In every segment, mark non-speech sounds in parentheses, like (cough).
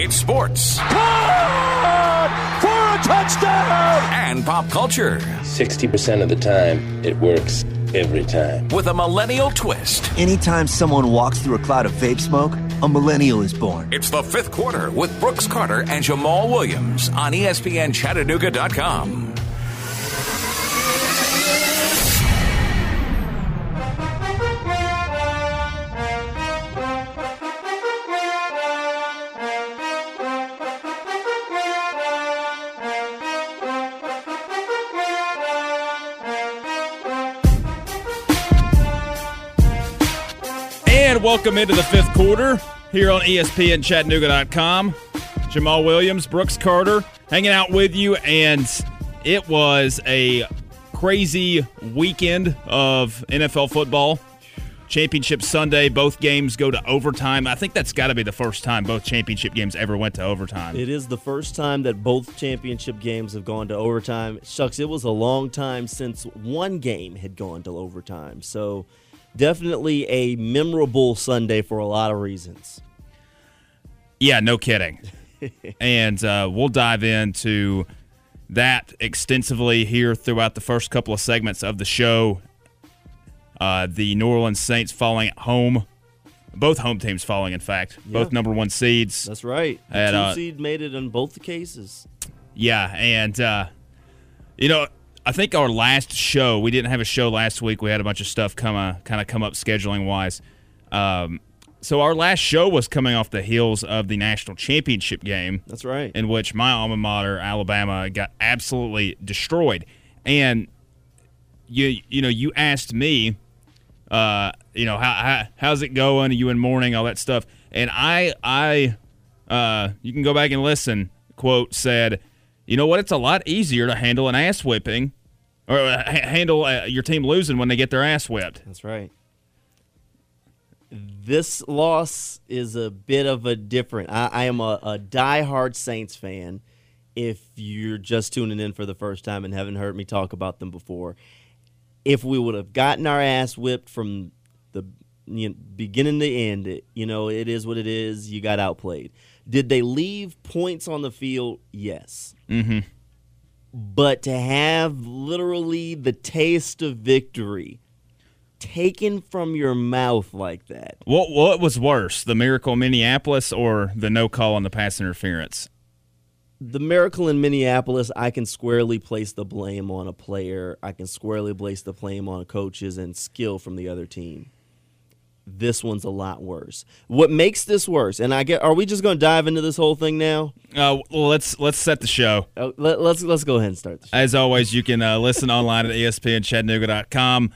It's sports Caught for a touchdown! and pop culture 60% of the time, it works every time. with a millennial twist. Anytime someone walks through a cloud of vape smoke, a millennial is born. It's the fifth quarter with Brooks Carter and Jamal Williams on ESPNChattanooga.com. welcome into the fifth quarter here on ESPN Chattanooga.com. Jamal Williams, Brooks Carter hanging out with you. And it was a crazy weekend of NFL football. Championship Sunday, both games go to overtime. I think that's got to be the first time both championship games ever went to overtime. It is the first time that both championship games have gone to overtime. Shucks, it was a long time since one game had gone to overtime. So, definitely a memorable Sunday for a lot of reasons. Yeah, no kidding. (laughs) and uh, we'll dive into that extensively here throughout the first couple of segments of the show. Uh, the New Orleans Saints falling at home, both home teams falling, in fact, both number one seeds. That's right. The And, two uh, seed made it in both the cases. Yeah, and uh, you know, I think our last show we didn't have a show last week. We had a bunch of stuff come uh, kind of come up scheduling wise. Um, so our last show was coming off the heels of the national championship game. That's right. in which my alma mater, Alabama, got absolutely destroyed. And you you know you asked me, uh, you know how, how how's it going? Are you in mourning? All that stuff. And I I uh, you can go back and listen. Quote said, you know what? It's a lot easier to handle an ass whipping, or uh, ha- handle uh, your team losing when they get their ass whipped. That's right. This loss is a bit of a different. I, I am a, a diehard Saints fan. If you're just tuning in for the first time and haven't heard me talk about them before, if we would have gotten our ass whipped from the you know, beginning to end, it, you know, it is what it is. You got outplayed. Did they leave points on the field? Yes. Mm-hmm. But to have literally the taste of victory taken from your mouth like that, What what was worse, the miracle in Minneapolis or the no call on the pass interference? the miracle in Minneapolis, I can squarely place the blame on a player. I can squarely place the blame on coaches and skill from the other team. This one's a lot worse. What makes this worse? And I get, are we just going to dive into this whole thing now? Uh, well, let's let's set the show. Uh, let, let's let's go ahead and start. The show. As always, you can uh, listen online at espnchattanooga.com.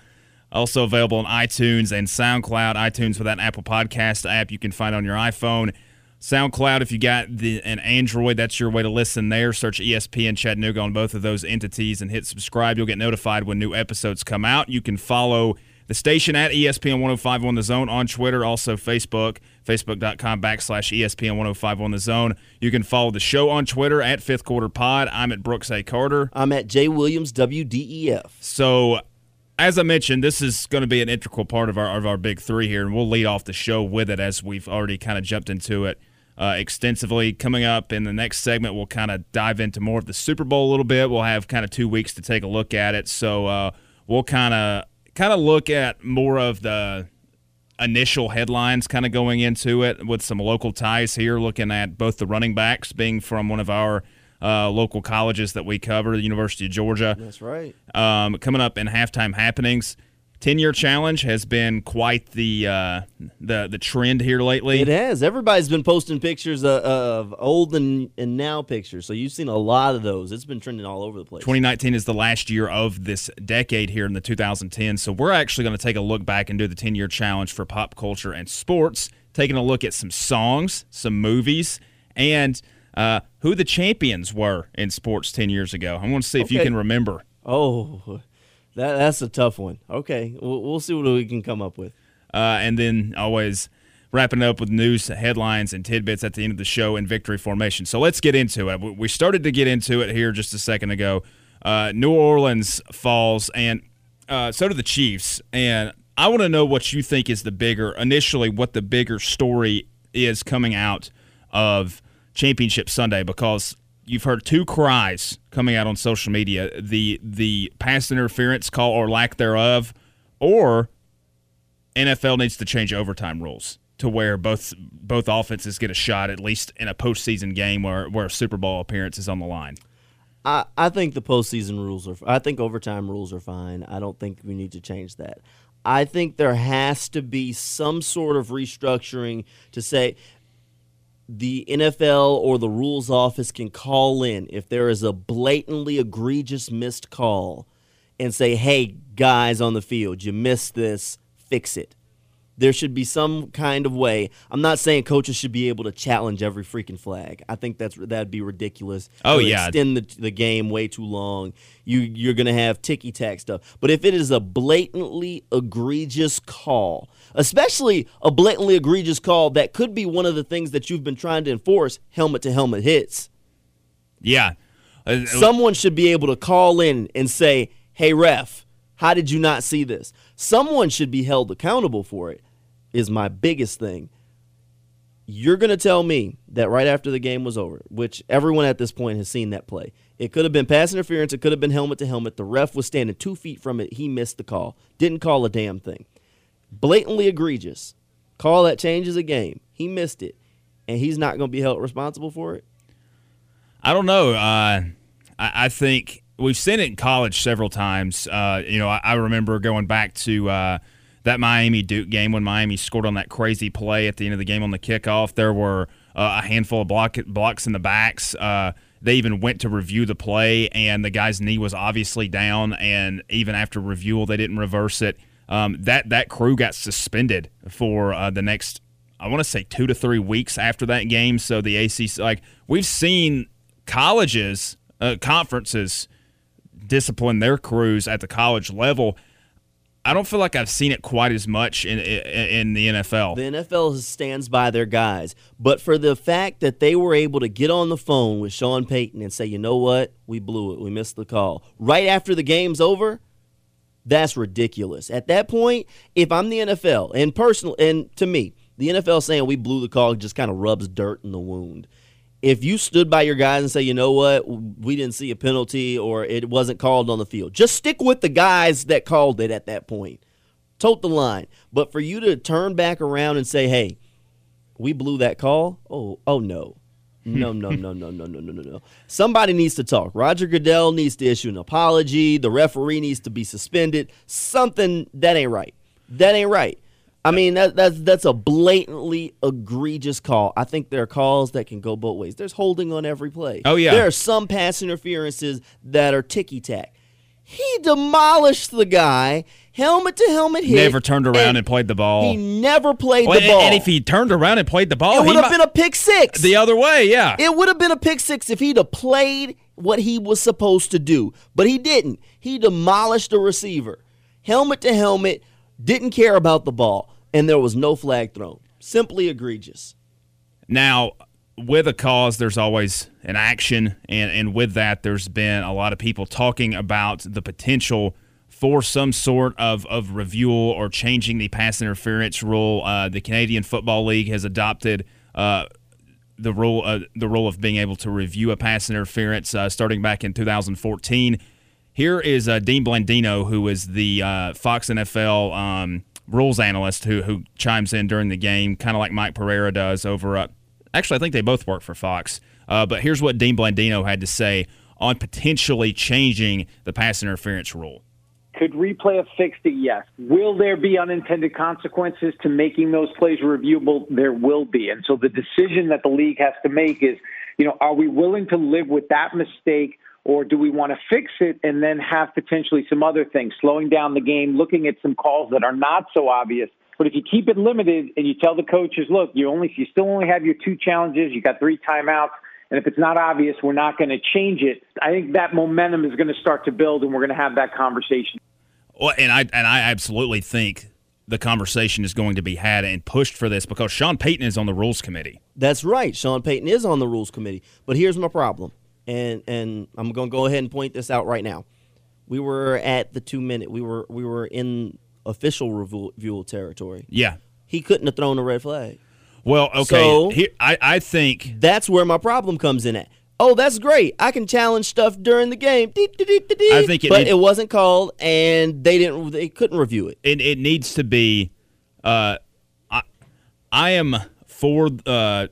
Also available on iTunes and SoundCloud. iTunes with that Apple Podcast app you can find on your iPhone. SoundCloud, if you got the an Android, that's your way to listen there. Search ESPN Chattanooga on both of those entities and hit subscribe. You'll get notified when new episodes come out. You can follow the station at ESPN 105 on the zone on Twitter, also Facebook, facebook.com backslash ESPN 105 on the zone. You can follow the show on Twitter at Fifth Quarter Pod. I'm at Brooks A. Carter. I'm at J Williams WDEF. So, as I mentioned, this is going to be an integral part of our of our big three here, and we'll lead off the show with it as we've already kind of jumped into it uh, extensively. Coming up in the next segment, we'll kind of dive into more of the Super Bowl a little bit. We'll have kind of two weeks to take a look at it, so uh, we'll kind of kind of look at more of the initial headlines kind of going into it with some local ties here, looking at both the running backs being from one of our uh, local colleges that we cover, the University of Georgia. That's right. Um, coming up in halftime happenings, ten year challenge has been quite the uh, the the trend here lately. It has. Everybody's been posting pictures of, of old and, and now pictures. So you've seen a lot of those. It's been trending all over the place. 2019 is the last year of this decade here in the 2010. So we're actually going to take a look back and do the 10 year challenge for pop culture and sports, taking a look at some songs, some movies, and uh, who the champions were in sports 10 years ago. I want to see if you can remember. Oh, that that's a tough one. Okay, we'll, we'll see what we can come up with. Uh, and then always wrapping up with news, headlines, and tidbits at the end of the show in victory formation. So let's get into it. We- started to get into it here just a second ago. Uh, New Orleans falls, and uh, so do the Chiefs. And I want to know what you think is the bigger, initially, what the bigger story is coming out of championship Sunday because you've heard two cries coming out on social media: the the pass interference call or lack thereof, or NFL needs to change overtime rules to where both both offenses get a shot at least in a postseason game where where a Super Bowl appearance is on the line. I, I think the postseason rules are. I think overtime rules are fine. I don't think we need to change that. I think there has to be some sort of restructuring to say the NFL or the rules office can call in if there is a blatantly egregious missed call and say, hey, guys on the field, you missed this, fix it. There should be some kind of way. I'm not saying coaches should be able to challenge every freaking flag. I think that's that'd be ridiculous. Oh, It'll yeah. extend the, the game way too long. You you're gonna have ticky tack stuff. But if it is a blatantly egregious call, especially a blatantly egregious call that could be one of the things that you've been trying to enforce, helmet to helmet hits. Yeah. Uh, Someone should be able to call in and say, "Hey ref, how did you not see this?" Someone should be held accountable for it. Is my biggest thing. You're going to tell me that right after the game was over, which everyone at this point has seen that play. It could have been pass interference, it could have been helmet to helmet. The ref was standing 2 feet from it. He missed the call. Didn't call a damn thing. Blatantly egregious. Call that changes a game. He missed it. And he's not going to be held responsible for it. I don't know. Uh, I, I think we've seen it in college several times. Uh, you know, I, I remember going back to uh, that Miami Duke game when Miami scored on that crazy play at the end of the game on the kickoff. There were uh, a handful of block, blocks in the backs. Uh, they even went to review the play, and the guy's knee was obviously down. And even after review, they didn't reverse it. Um, that that crew got suspended for uh, the next, I want to say, two to three weeks after that game. So the ACC, like we've seen colleges, uh, conferences discipline their crews at the college level. I don't feel like I've seen it quite as much in in, in the NFL. The NFL stands by their guys. But for the fact that they were able to get on the phone with Sean Payton and say, you know what? We blew it. We missed the call. Right after the game's over, that's ridiculous. At that point, if I'm the NFL, and personal and to me, the NFL saying we blew the call just kind of rubs dirt in the wound. If you stood by your guys and say, you know what, we didn't see a penalty or it wasn't called on the field, just stick with the guys that called it at that point. Tote the line. But for you to turn back around and say, hey, we blew that call, oh, oh no. No, no, no, no, no, no, no, no, no. Somebody needs to talk. Roger Goodell needs to issue an apology. The referee needs to be suspended. Something that ain't right. That ain't right. I mean, that, that's that's a blatantly egregious call. I think there are calls that can go both ways. There's holding on every play. Oh, yeah. There are some pass interferences that are ticky tack. He demolished the guy, helmet to helmet hit. Never turned around and played the ball. He never played Well, the and- ball. And if he turned around and played the ball, it would have been a pick six. the other way. Yeah. It would have been a pick six if he'd have played what he was supposed to do, but he didn't. He demolished the receiver, helmet to helmet, didn't care about the ball, and there was no flag thrown. Simply egregious. Now, with a cause, there's always an action, and, and with that, there's been a lot of people talking about the potential for some sort of, of review or changing the pass interference rule. Uh, the Canadian Football League has adopted uh, the rule uh, the rule of being able to review a pass interference uh, starting back in 2014. Here is uh, Dean Blandino, who is the uh, Fox NFL um, rules analyst, who who chimes in during the game, kind of like Mike Pereira does over at. Actually, I think they both work for Fox. Uh, but here's what Dean Blandino had to say on potentially changing the pass interference rule. Could replay have fixed it? Yes. Will there be unintended consequences to making those plays reviewable? There will be. And so the decision that the league has to make is, you know, are we willing to live with that mistake or do we want to fix it and then have potentially some other things, slowing down the game, looking at some calls that are not so obvious? But if you keep it limited and you tell the coaches, look, you only you still only have your two challenges, you got three timeouts, and if it's not obvious, we're not going to change it. I think that momentum is going to start to build, and we're going to have that conversation. Well, and I and I absolutely think the conversation is going to be had and pushed for this because Sean Payton is on the rules committee. That's right. Sean Payton is on the rules committee. But here's my problem. And and I'm going to go ahead and point this out right now. We were at the 2 minute. We were we were in official review, territory. Yeah. He couldn't have thrown a red flag. Well, okay. So- here, I, I think That's where my problem comes in at. Oh, that's great. I can challenge stuff during the game. Dee, dee, dee, dee, dee. I think it but need- it wasn't called, and they didn't. They couldn't review it. it, it needs to be. Uh, I, I am for uh,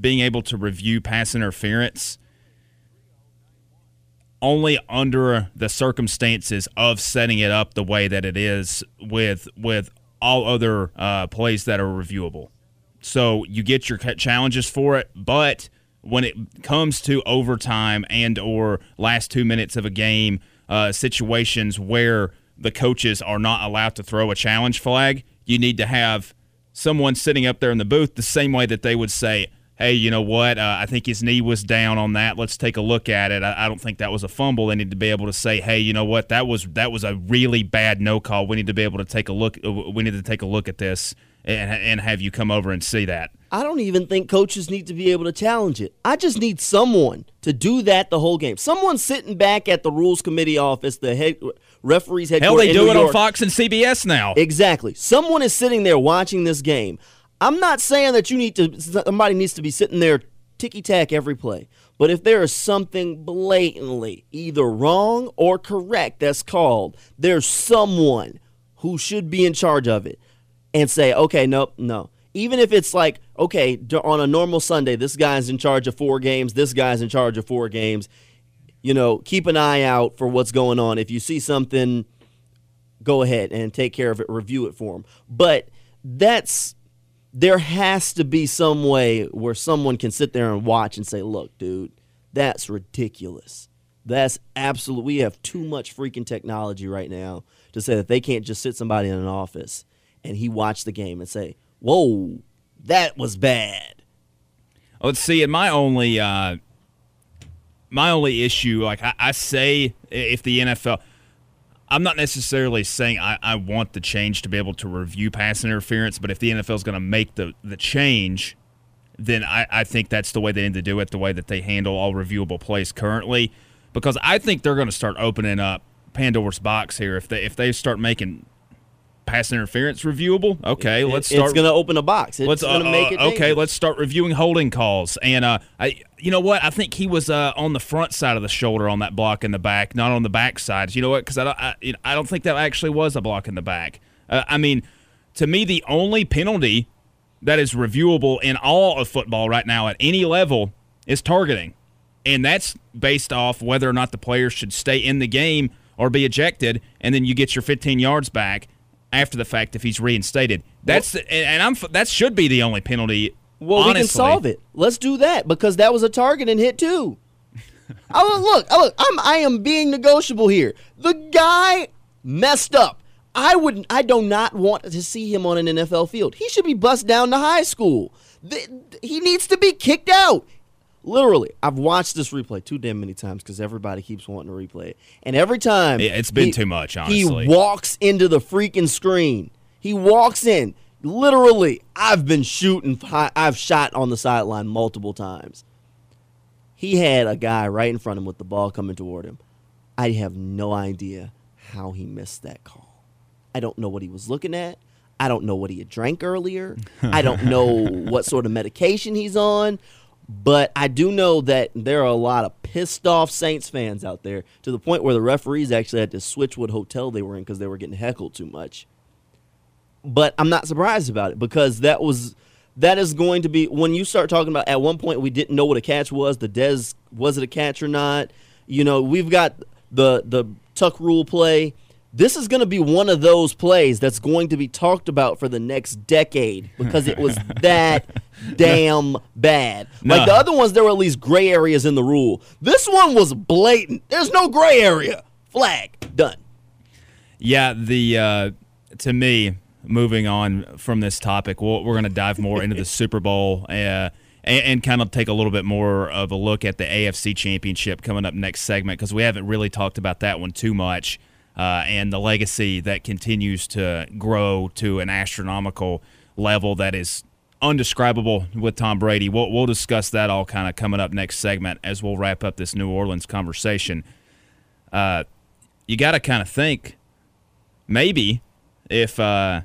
being able to review pass interference only under the circumstances of setting it up the way that it is with with all other uh, plays that are reviewable. So you get your challenges for it, but when it comes to overtime and or last two minutes of a game, uh, situations where the coaches are not allowed to throw a challenge flag, you need to have someone sitting up there in the booth the same way that they would say, "Hey, you know what? Uh, I think his knee was down on that. Let's take a look at it. I, I don't think that was a fumble." They need to be able to say, "Hey, you know what? That was that was a really bad no call. We need to be able to take a look. uh, We need to take a look at this and, and have you come over and see that." I don't even think coaches need to be able to challenge it. I just need someone to do that the whole game. Someone sitting back at the rules committee office, the head referees headquarters. Hell, they do it on Fox and CBS now. Exactly. Someone is sitting there watching this game. I'm not saying that you need to. Somebody needs to be sitting there ticky tack every play. But if there is something blatantly either wrong or correct that's called, there's someone who should be in charge of it and say, okay, nope, no. Even if it's like, okay, on a normal Sunday, this guy's in charge of four games, this guy's in charge of four games. You know, keep an eye out for what's going on. If you see something, go ahead and take care of it, review it for them. But that's there has to be some way where someone can sit there and watch and say, "Look, dude, that's ridiculous. That's absolute. We have too much freaking technology right now to say that they can't just sit somebody in an office and he watch the game and say, "Whoa, that was bad." Let's see. And my only, uh, my only issue, like I, I say, if the NFL, I'm not necessarily saying I, I want the change to be able to review pass interference, but if the NFL is going to make the the change, then I, I think that's the way they need to do it. The way that they handle all reviewable plays currently, because I think they're going to start opening up Pandora's box here if they if they start making pass interference reviewable. Okay, let's start. It's going to open a box. It's Let's going to uh, make it uh, okay. Let's start reviewing holding calls. And uh, I, you know what? I think he was uh, on the front side of the shoulder on that block in the back, not on the back side. You know what? Because I don't, I, you know, I don't think that actually was a block in the back. Uh, I mean, to me, the only penalty that is reviewable in all of football right now at any level is targeting, and that's based off whether or not the player should stay in the game or be ejected, and then you get your 15 yards back after the fact if he's reinstated. That's the, and I'm that should be the only penalty. Well, we can solve it. Let's do that because that was a target and hit too. (laughs) oh look, oh, look, I'm I am being negotiable here. The guy messed up. I would I do not want to see him on an NFL field. He should be bussed down to high school. Th- he needs to be kicked out. Literally, I've watched this replay too damn many times because everybody keeps wanting to replay it, and every time Yeah, it's been he- too much, honestly. He walks into the freaking screen. He walks in. Literally, I've been shooting. I've shot on the sideline multiple times. He had a guy right in front of him with the ball coming toward him. I have no idea how he missed that call. I don't know what he was looking at. I don't know what he had drank earlier. I don't know (laughs) what sort of medication he's on. But I do know that there are a lot of pissed off Saints fans out there to the point where the referees actually had to switch what hotel they were in because they were getting heckled too much. But I'm not surprised about it because that was that is going to be when you start talking about at one point we didn't know what a catch was. The Dez was it a catch or not? You know, we've got the the tuck rule play. This is going to be one of those plays that's going to be talked about for the next decade because it was (laughs) that damn bad. Like the other ones, there were at least gray areas in the rule. This one was blatant. There's no gray area. Flag. Done. Yeah, the uh, to me, moving on from this topic, we'll, we're going to dive more into the (laughs) Super Bowl uh, and, and kind of take a little bit more of a look at the AFC Championship coming up next segment because we haven't really talked about that one too much uh, and the legacy that continues to grow to an astronomical level that is undescribable with Tom Brady. We'll, we'll discuss that all kind of coming up next segment as we'll wrap up this New Orleans conversation. Uh, you got to kind of think maybe if uh,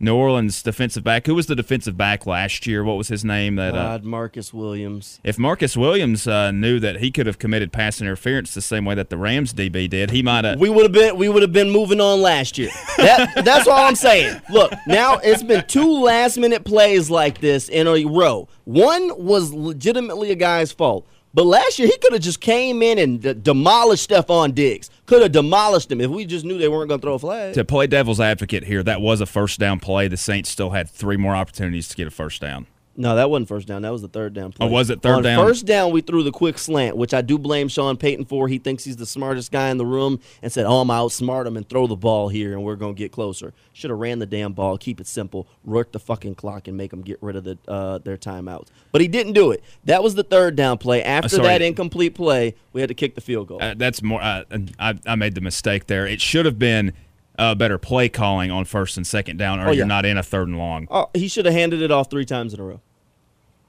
New Orleans defensive back. Who was the defensive back last year? What was his name? That uh, Marcus Williams. if Marcus Williams uh, knew that he could have committed pass interference the same way that the Rams DB did, he might have. We would have been we would have been moving on last year. (laughs) That, that's all I'm saying. Look, now it's been two last minute plays like this in a row. One was legitimately a guy's fault. But last year he could have just came in and d- demolished Stefon Diggs. Could have demolished him if we just knew they weren't going to throw a flag. to play devil's advocate here, that was a first down play. The Saints still had three more opportunities to get a first down. No, that wasn't first down. That was the third down play. Oh, was it third On down? First down, we threw the quick slant, which I do blame Sean Payton for. He thinks he's the smartest guy in the room and said, "Oh, I'm outsmart him and throw the ball here, and we're gonna get closer." Should have ran the damn ball, keep it simple, work the fucking clock, and make them get rid of the uh, their timeouts. But he didn't do it. That was the third down play. After sorry. that incomplete play, we had to kick the field goal. Uh, that's more. Uh, I, I made the mistake there. It should have been uh, better play calling on first and second down, or Oh, yeah. you're not in a third and long. oh, he should have handed it off three times in a row.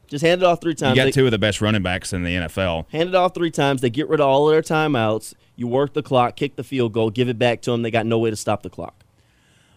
Just hand it off three times. You got They- two of the best running backs in the NFL. Hand it off three times. They get rid of all of their timeouts. You work the clock, kick the field goal, give it back to them. They got no way to stop the clock.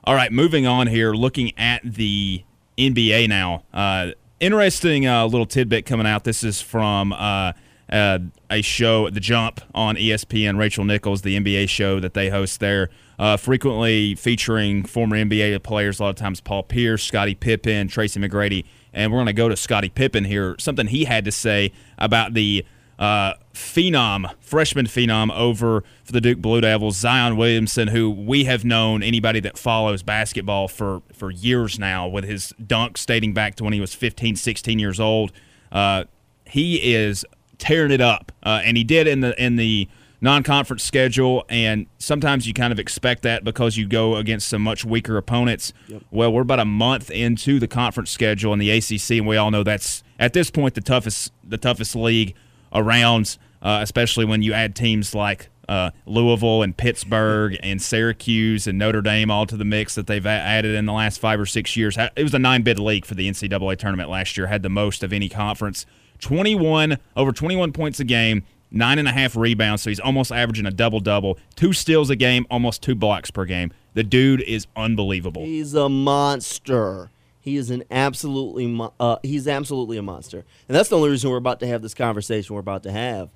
All right, moving on here, looking at the NBA now. Uh, interesting uh, little tidbit coming out. This is from uh, uh, a show, The Jump, on ESPN. Rachel Nichols, the NBA show that they host there, uh, frequently featuring former NBA players. A lot of times, Paul Pierce, Scottie Pippen, Tracy McGrady, and we're going to go to Scottie Pippen here. Something he had to say about the uh, phenom, freshman phenom over for the Duke Blue Devils, Zion Williamson, who we have known anybody that follows basketball for, for years now with his dunks dating back to when he was 15, 16 years old. Uh, he is tearing it up, uh, and he did in the in the non-conference schedule. And sometimes you kind of expect that because you go against some much weaker opponents. Well, we're about a month into the conference schedule in the ACC, and we all know that's at this point the toughest the toughest league around, uh, especially when you add teams like uh, Louisville and Pittsburgh and Syracuse and Notre Dame all to the mix that they've added in the last five or six years. It was a nine bid league for the NCAA tournament last year, had the most of any conference. 21, over 21 points a game, nine and a half rebounds, so he's almost averaging a double double, two steals a game, almost two blocks per game. The dude is unbelievable. He's a monster. He is an absolutely mo- uh, he's absolutely a monster, and that's the only reason we're about to have this conversation we're about to have.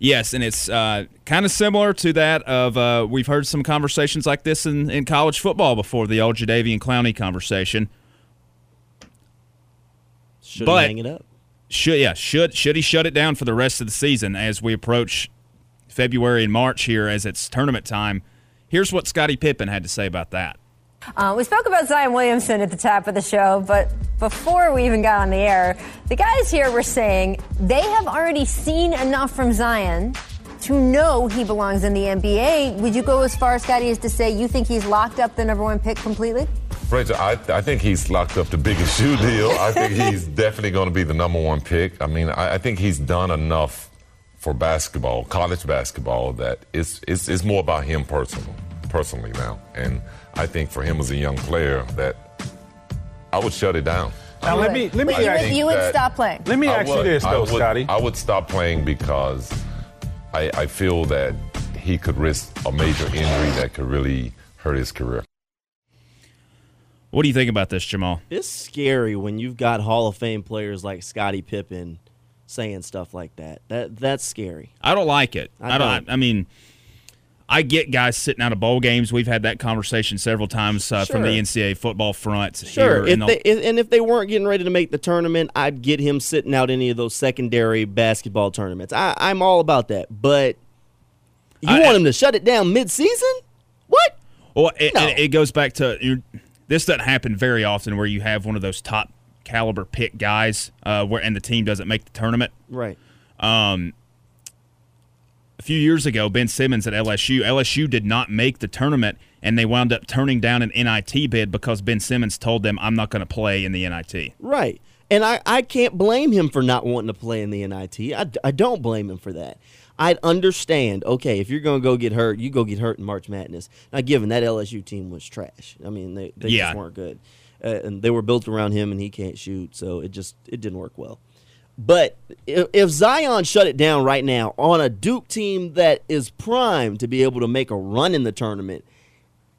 Yes, and it's uh, kind of similar to that of uh, we've heard some conversations like this in, in college football before, the old Jadeveon Clowney conversation. Should But- hang it up. Should yeah, should should he shut it down for the rest of the season as we approach February and March here as it's tournament time? Here's what Scottie Pippen had to say about that. Uh, we spoke about Zion Williamson at the top of the show, but before we even got on the air, the guys here were saying they have already seen enough from Zion to know he belongs in the NBA. Would you go as far, Scottie, as to say you think he's locked up the number one pick completely? Rachel, I, I think he's locked up the biggest shoe deal. I think (laughs) he's definitely going to be the number one pick. I mean, I, I think he's done enough for basketball, college basketball, that it's, it's, it's more about him personal, personally now. And I think for him as a young player, that I would shut it down. Now let me let me But you I would, you would stop playing. let me I ask you would- this I would- Scottie. I would stop playing because I, I feel that he could risk a major injury that could really hurt his career. What do you think about this, Jamal? It's scary when you've got Hall of Fame players like Scottie Pippen saying stuff like that. That that's scary. I don't like it. I I don't. I mean, I get guys sitting out of bowl games. We've had that conversation several times uh, from the NCAA football front. Sure. here If the- they, if, and if they weren't getting ready to make the tournament, I'd get him sitting out any of those secondary basketball tournaments. I, I'm all about that. But you I- want him to shut it down mid-season? What? Well, it, No. it, it goes back to you this doesn't happen very often where you have one of those top caliber pick guys uh, where and the team doesn't make the tournament. Right. A few years ago, Ben Simmons at LSU, LSU did not make the tournament, and they wound up turning down an NIT bid because Ben Simmons told them, "I'm not going to play in the NIT." Right. And I, I can't blame him for not wanting to play in the NIT. I, I don't blame him for that. I'd understand, okay, if you're going to go get hurt, you go get hurt in March Madness. Now, given that LSU team was trash. I mean, they, they Yeah. just weren't good. Uh, and they were built around him, and he can't shoot, so it just it didn't work well. But if, if Zion shut it down right now on a Duke team that is primed to be able to make a run in the tournament,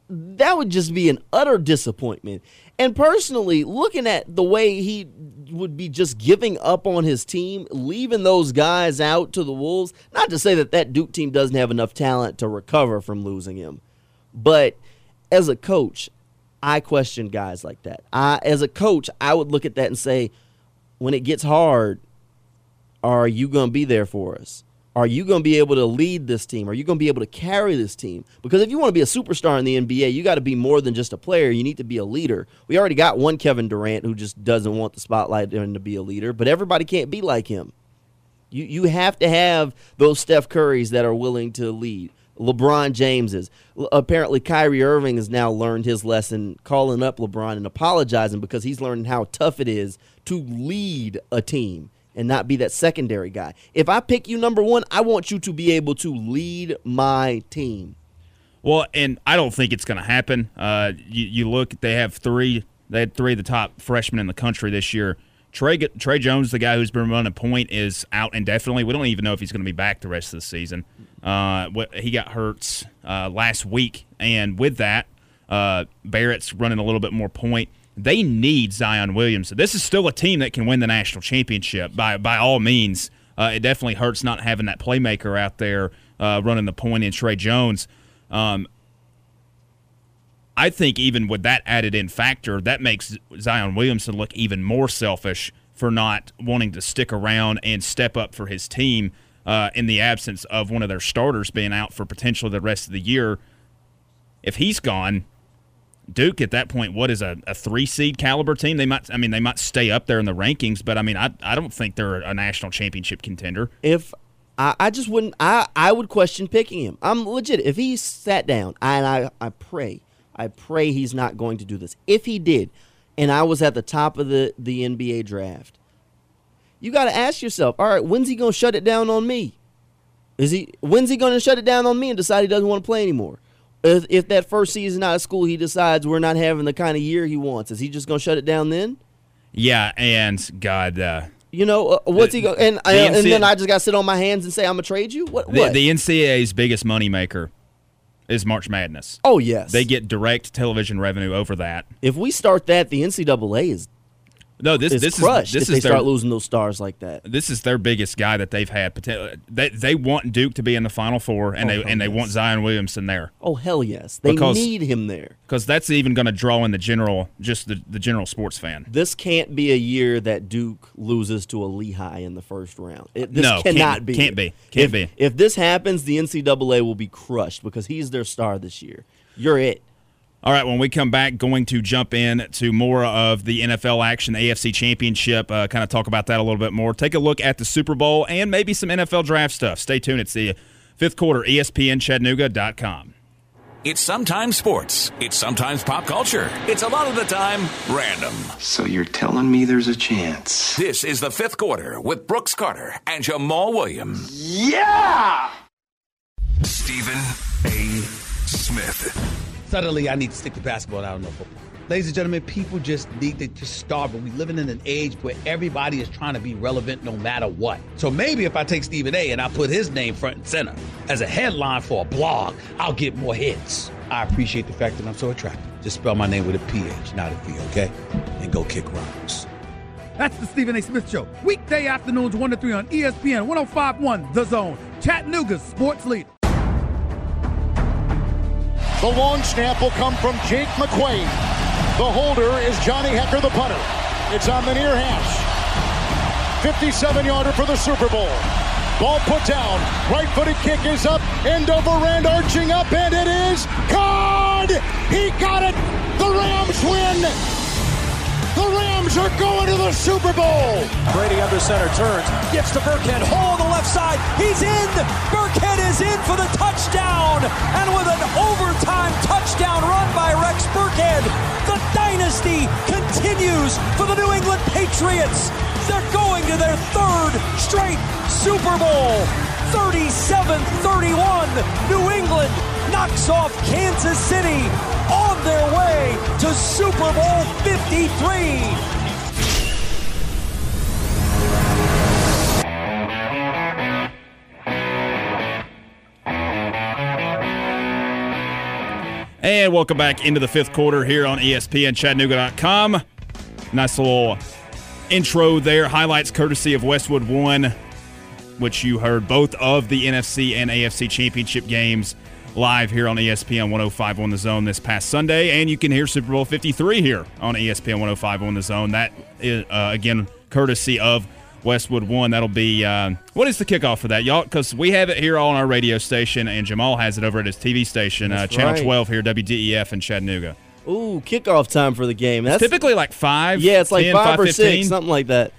that would just be an utter disappointment. And personally, looking at the way he would be just giving up on his team, leaving those guys out to the Wolves, not to say that that Duke team doesn't have enough talent to recover from losing him, but as a coach, I question guys like that. I, as a coach, I would look at that and say, when it gets hard, are you going to be there for us? Are you going to be able to lead this team? Are you going to be able to carry this team? Because if you want to be a superstar in the NBA, you got to be more than just a player. You need to be a leader. We already got one Kevin Durant who just doesn't want the spotlight and to be a leader, but everybody can't be like him. You you have to have those Steph Currys that are willing to lead. LeBron Jameses. Apparently, Kyrie Irving has now learned his lesson, calling up LeBron and apologizing because he's learning how tough it is to lead a team and not be that secondary guy. If I pick you number one, I want you to be able to lead my team. Well, and I don't think it's going to happen. Uh, you, you, look, they have three. They had three of the top freshmen in the country this year. Trey, Tre Jones, the guy who's been running point, is out indefinitely. We don't even know if he's going to be back the rest of the season. Uh, he got hurt uh, last week, and with that, uh, Barrett's running a little bit more point they need Zion Williamson. This is still a team that can win the national championship by by all means. Uh, it definitely hurts not having that playmaker out there uh, running the point in Tre Jones. Um, I think even with that added in factor, that makes Zion Williamson look even more selfish for not wanting to stick around and step up for his team uh, in the absence of one of their starters being out for potentially the rest of the year. If he's gone, Duke at that point, what is a, a three seed caliber team? They might, I mean, they might stay up there in the rankings, but I mean, I, I don't think they're a national championship contender. If I, I just wouldn't, I, I would question picking him. I'm legit. If he sat down, and I, I pray, I pray he's not going to do this. If he did, and I was at the top of the, the NBA draft, you got to ask yourself, all right, when's he going to shut it down on me? Is he when's he going to shut it down on me and decide he doesn't want to play anymore? If, if that first season out of school he decides we're not having the kind of year he wants, is he just going to shut it down then? Yeah, and God, uh, you know uh, what's the, he going? And, the and then I just got to sit on my hands and say I'm gonna trade you. What? The, what? the NCAA's biggest moneymaker is March Madness. Oh yes, they get direct television revenue over that. If we start that, the NCAA is no, this is this crushed is this if is they their, start losing those stars like that. This is their biggest guy that they've had. They they want Duke to be in the Final Four, and oh, they and yes. they want Zion Williamson there. Oh hell yes, they because, need him there because that's even going to draw in the general, just the, the general sports fan. This can't be a year that Duke loses to a Lehigh in the first round. It, this no, cannot can't, be. Can't be. Can't if, be. If this happens, the NCAA will be crushed because he's their star this year. You're it. All right, when we come back, going to jump in to more of the NFL action, the AFC Championship, uh, kind of talk about that a little bit more. Take a look at the Super Bowl and maybe some NFL draft stuff. Stay tuned. It's the fifth quarter, ESPNChattanooga.com. It's sometimes sports. It's sometimes pop culture. It's a lot of the time random. So you're telling me there's a chance? This is the fifth quarter with Brooks Carter and Jamal Williams. Yeah! Stephen A. Smith suddenly I need to stick to basketball and I don't know football. Ladies and gentlemen, people just need to just start, but we living in an age where everybody is trying to be relevant no matter what. So maybe if I take Stephen A and I put his name front and center as a headline for a blog, I'll get more hits. I appreciate the fact that I'm so attractive. Just spell my name with a PH, not a V, okay? And go kick rocks. That's the Stephen A. Smith Show. Weekday afternoons 1 to 3 on ESPN 1051 The Zone. Chattanooga's sports leader. The long snap will come from Jake McQuaide. The holder is Johnny Hekker, the punter. It's on the near hash. 57-yarder for the Super Bowl. Ball put down. Right-footed kick is up. End over end arching up, and it is caught. He got it. The Rams win. The Rams are going to the Super Bowl. Brady under center turns, gets to Burkhead, hole on the left side. He's in. Burkhead is in for the touchdown. And with an overtime touchdown run by Rex Burkhead, the dynasty continues for the New England Patriots. They're going to their third straight Super Bowl. 37 31. New England knocks off Kansas City on their way to Super Bowl 53. And welcome back into the fifth quarter here on ESPN Chattanooga.com. Nice little intro there. Highlights courtesy of Westwood One, which you heard both of the NFC and AFC championship games live here on ESPN 105 on the zone this past Sunday. And you can hear Super Bowl 53 here on ESPN 105 on the zone. That is, uh, again, courtesy of Westwood One. That'll be uh, what is the kickoff for that, y'all? Because we have it here on our radio station, and Jamal has it over at his TV station, uh, Channel right. 12 here, WDEF in Chattanooga. Ooh, kickoff time for the game. That's Typically like five. yeah, it's like 10, five or 5:15. six, something like that.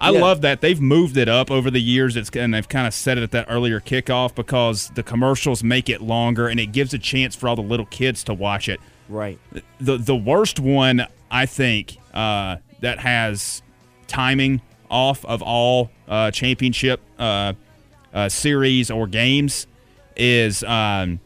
I Yeah. love that they've moved it up over the years. It's and they've kind of set it at that earlier kickoff because the commercials make it longer and it gives a chance for all the little kids to watch it. Right. The the worst one I think uh, that has timing off of all uh, championship uh, uh, series or games is um,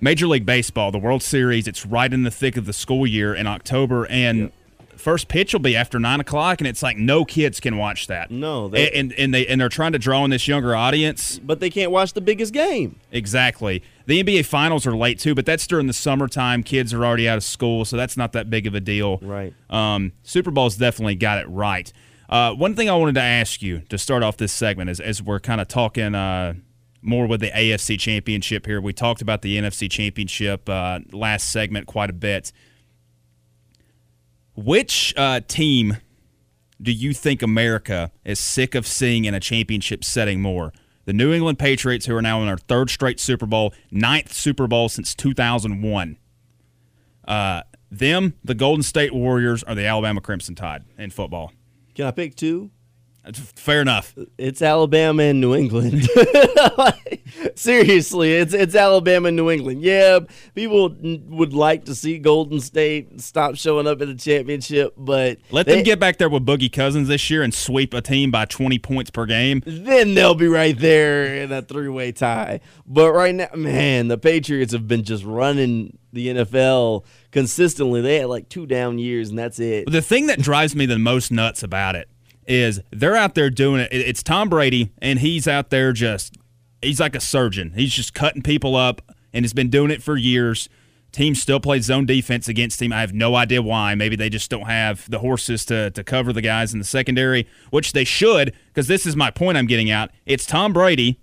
Major League Baseball, the World Series. It's right in the thick of the school year in October, and first pitch will be after nine o'clock, and it's like no kids can watch that. No, they- and, and and they and they're trying to draw in this younger audience, but they can't watch the biggest game. Exactly. The NBA Finals are late too, but that's during the summertime. Kids are already out of school, so that's not that big of a deal. Right. Um, Super Bowl's definitely got it right. Uh, one thing I wanted to ask you to start off this segment is as we're kind of talking uh, more with the AFC Championship here. We talked about the NFC Championship uh, last segment quite a bit. Which uh, team do you think America is sick of seeing in a championship setting more? The New England Patriots, who are now in their third straight Super Bowl, ninth Super Bowl since 2001. Uh, them, the Golden State Warriors, or the Alabama Crimson Tide in football. Can I pick two? Fair enough. It's Alabama and New England. (laughs) Seriously, it's it's Alabama and New England. Yeah, people would like to see Golden State stop showing up at the championship, but Let they- them get back there with Boogie Cousins this year and sweep a team by 20 points per game. then they'll be right there in a three-way tie. But right now, man, the Patriots have been just running the NFL consistently. They had like two down years, and that's it. The thing that drives me the most nuts about it is they're out there doing it. It's Tom Brady, and he's out there just, he's like a surgeon. He's just cutting people up and has been doing it for years. Team still plays zone defense against him. I have no idea why. Maybe they just don't have the horses to, to cover the guys in the secondary, which they should, because this is my point I'm getting out. It's Tom Brady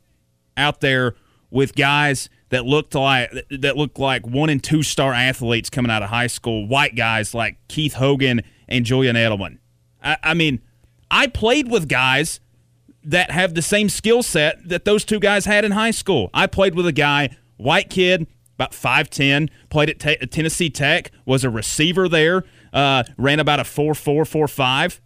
out there with guys that looked like that looked like one and two star athletes coming out of high school, white guys like Keith Hogan and Julian Edelman. I, I mean, I played with guys that have the same skill set that those two guys had in high school. I played with a guy, white kid, about 5'10, played at Te- Tennessee Tech, was a receiver there, uh, ran about a 4'4, 4'5.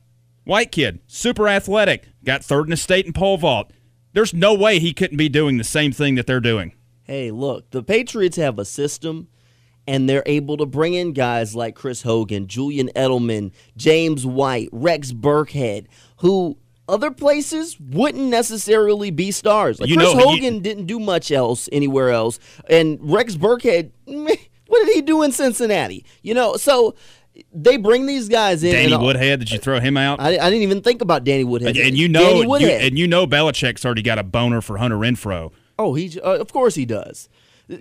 White kid, super athletic, got third in the state in pole vault. There's no way he couldn't be doing the same thing that they're doing. Hey, look, the Patriots have a system and they're able to bring in guys like Chris Hogan, Julian Edelman, James White, Rex Burkhead, who other places wouldn't necessarily be stars. Like You Chris know, Hogan didn't do much else anywhere else, and Rex Burkhead, what did he do in Cincinnati? You know, so they bring these guys in. Danny Woodhead, did you throw him out? I, I didn't even think about Danny Woodhead. and you know, you, and you know, Belichick's already got a boner for Hunter Renfrow. Oh, he uh, of course he does.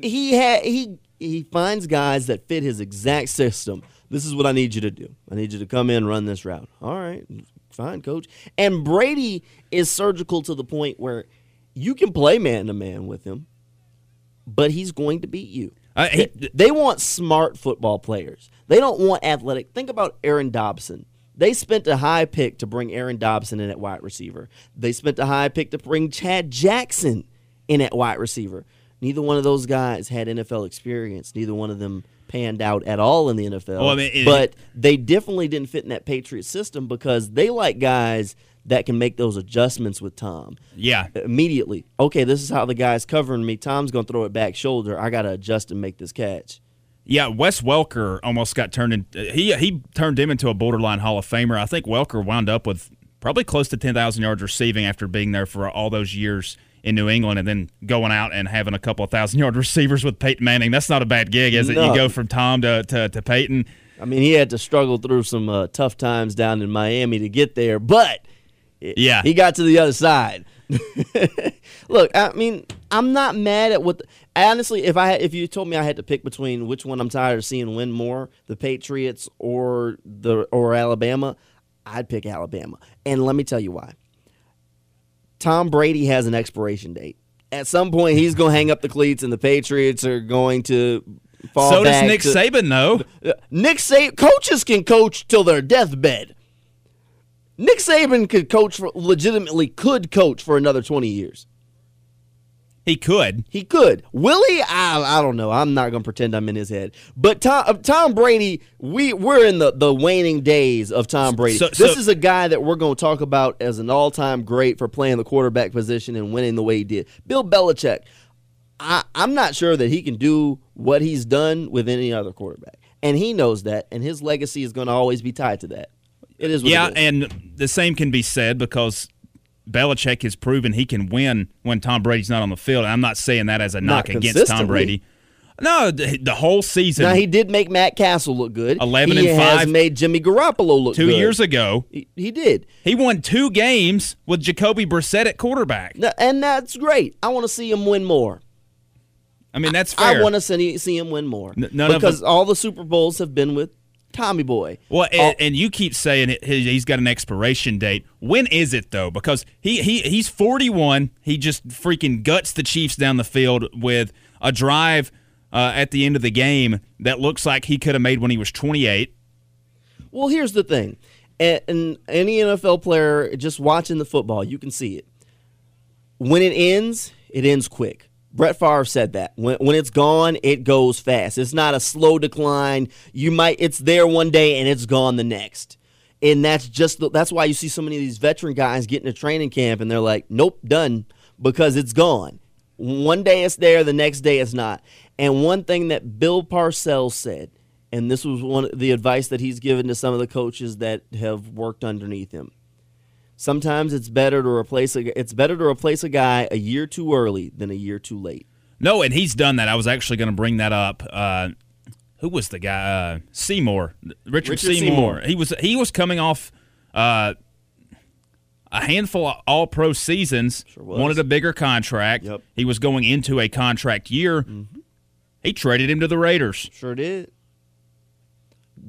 He had he he finds guys that fit his exact system. This is what I need you to do. I need you to come in run this route. All right, fine, coach. And Brady is surgical to the point where you can play man to man with him, but he's going to beat you. Uh, he- they, they want smart football players. They don't want athletic. Think about Aaron Dobson. They spent a high pick to bring Aaron Dobson in at wide receiver. They spent a high pick to bring Chad Jackson in at wide receiver. Neither one of those guys had NFL experience. Neither one of them panned out at all in the NFL. Well, I mean, it- but they definitely didn't fit in that Patriot system because they like guys that can make those adjustments with Tom Yeah. immediately. Okay, this is how the guy's covering me. Tom's going to throw it back shoulder. I got to adjust and make this catch. Yeah, Wes Welker almost got turned in. Uh, he he turned him into a borderline Hall of Famer. I think Welker wound up with probably close to ten thousand yards receiving after being there for all those years in New England, and then going out and having a couple of thousand yard (laughs) receivers with Peyton Manning. That's not a bad gig, is it? You go from Tom to to, to Peyton. I mean, he had to struggle through some uh, tough times down in Miami to get there, but Yeah. he got to the other side. (laughs) Look, I mean, I'm not mad at what. The, honestly, if I had, if you told me I had to pick between which one I'm tired of seeing win more, the Patriots or the or Alabama, I'd pick Alabama. And let me tell you why. Tom Brady has an expiration date. At some point, he's going to hang up the cleats, and the Patriots are going to fall so does Nick to- Saban, though. Nick Saban coaches can coach till their deathbed. Nick Saban could coach for legitimately could coach for another 20 years. He could. He could. Willie, I, I don't know. I'm not going to pretend I'm in his head. But Tom, uh, Tom Brady, we we're in the, the waning days of Tom Brady. So- this so- is a guy that we're going to talk about as an all-time great for playing the quarterback position and winning the way he did. Bill Belichick. I, I'm not sure that he can do what he's done with any other quarterback, and he knows that, and his legacy is going to always be tied to that. It is. What Yeah, it is. and the same can be said because Belichick has proven he can win when Tom Brady's not on the field. And I'm not saying that as a Not knock against Tom. Brady. No, the, the whole season. now he did make Matt Cassel look good. 11 he and has five. made Jimmy Garoppolo look two good. years ago, He, he did. he won two games with Jacoby Brissett at quarterback. No, and that's great. I want to see him win more. I mean, that's fair. I want to see, see him win more N- because all the Super Bowls have been with Tommy Boy. Well, and, and you keep saying it, he- he's got an expiration date. When is it though? Because he, he he's 41. He just freaking guts the Chiefs down the field with a drive uh, at the end of the game that looks like he could have made when he was 28. Well, here's the thing, and, and any NFL player just watching the football, you can see it. When it ends, it ends quick. Brett Favre said that. When, when it's gone, it goes fast. It's not a slow decline. You might it's there one day and it's gone the next. And that's just the, that's why you see so many of these veteran guys get into training camp and they're like, "Nope, done," because it's gone. One day it's there, the next day it's not. And one thing that Bill Parcells said, and this was one of the advice that he's given to some of the coaches that have worked underneath him. Sometimes it's better to replace a it's better to replace a guy a year too early than a year too late. No, and he's done that. I was actually going to bring that up. Uh, who was the guy? Uh, Seymour, Richard, Richard Seymour. Seymour. He was he was coming off uh, a handful of All Pro seasons. was. Wanted a bigger contract. Yep. He was going into a contract year. He traded him to the Raiders. Sure did.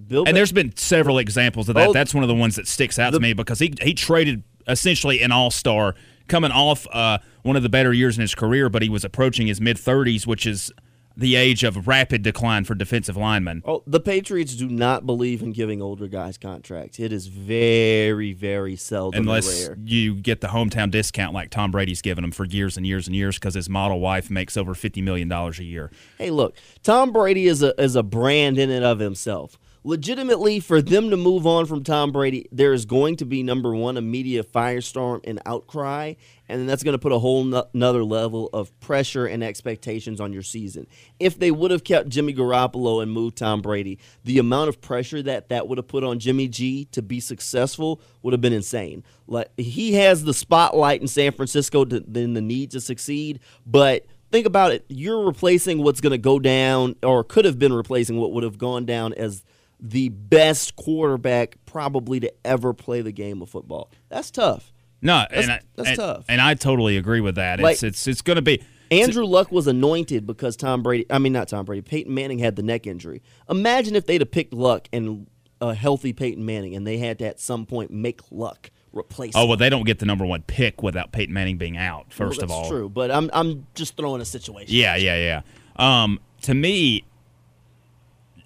Bill And there's been several examples of that. Oh. That's one of the ones that sticks out The- to me because he he traded essentially an all star coming off uh, one of the better years in his career, but he was approaching his mid 30s, which is the age of rapid decline for defensive linemen. Oh, the Patriots do not believe in giving older guys contracts. It is very, very seldom Unless rare. you get the hometown discount like Tom Brady's given him for years and years and years because his model wife makes over $50 million a year. Hey, look, Tom Brady is a is a brand in and of himself. Legitimately, for them to move on from Tom Brady, there is going to be number one a media firestorm and outcry, and then that's going to put a whole no- another level of pressure and expectations on your season. If they would have kept Jimmy Garoppolo and moved Tom Brady, the amount of pressure that that would have put on Jimmy G to be successful would have been insane. Like he has the spotlight in San Francisco, to, then the need to succeed, but think about it. You're replacing what's going to go down, or could have been replacing what would have gone down as the best quarterback probably to ever play the game of football. That's tough. No, That's- and I, that's and, tough. And I totally agree with that. Like- it's it's it's going to be Andrew Luck was anointed because Tom Brady, I mean, not Tom Brady, Peyton Manning had the neck injury. Imagine if they'd have picked Luck and a healthy Peyton Manning and they had to at some point make Luck replace Oh well, they don't get the number one pick without Peyton Manning being out. Well, First of all. that's all, true, but I'm, I'm just throwing a situation. Yeah, yeah, yeah. Um, to me,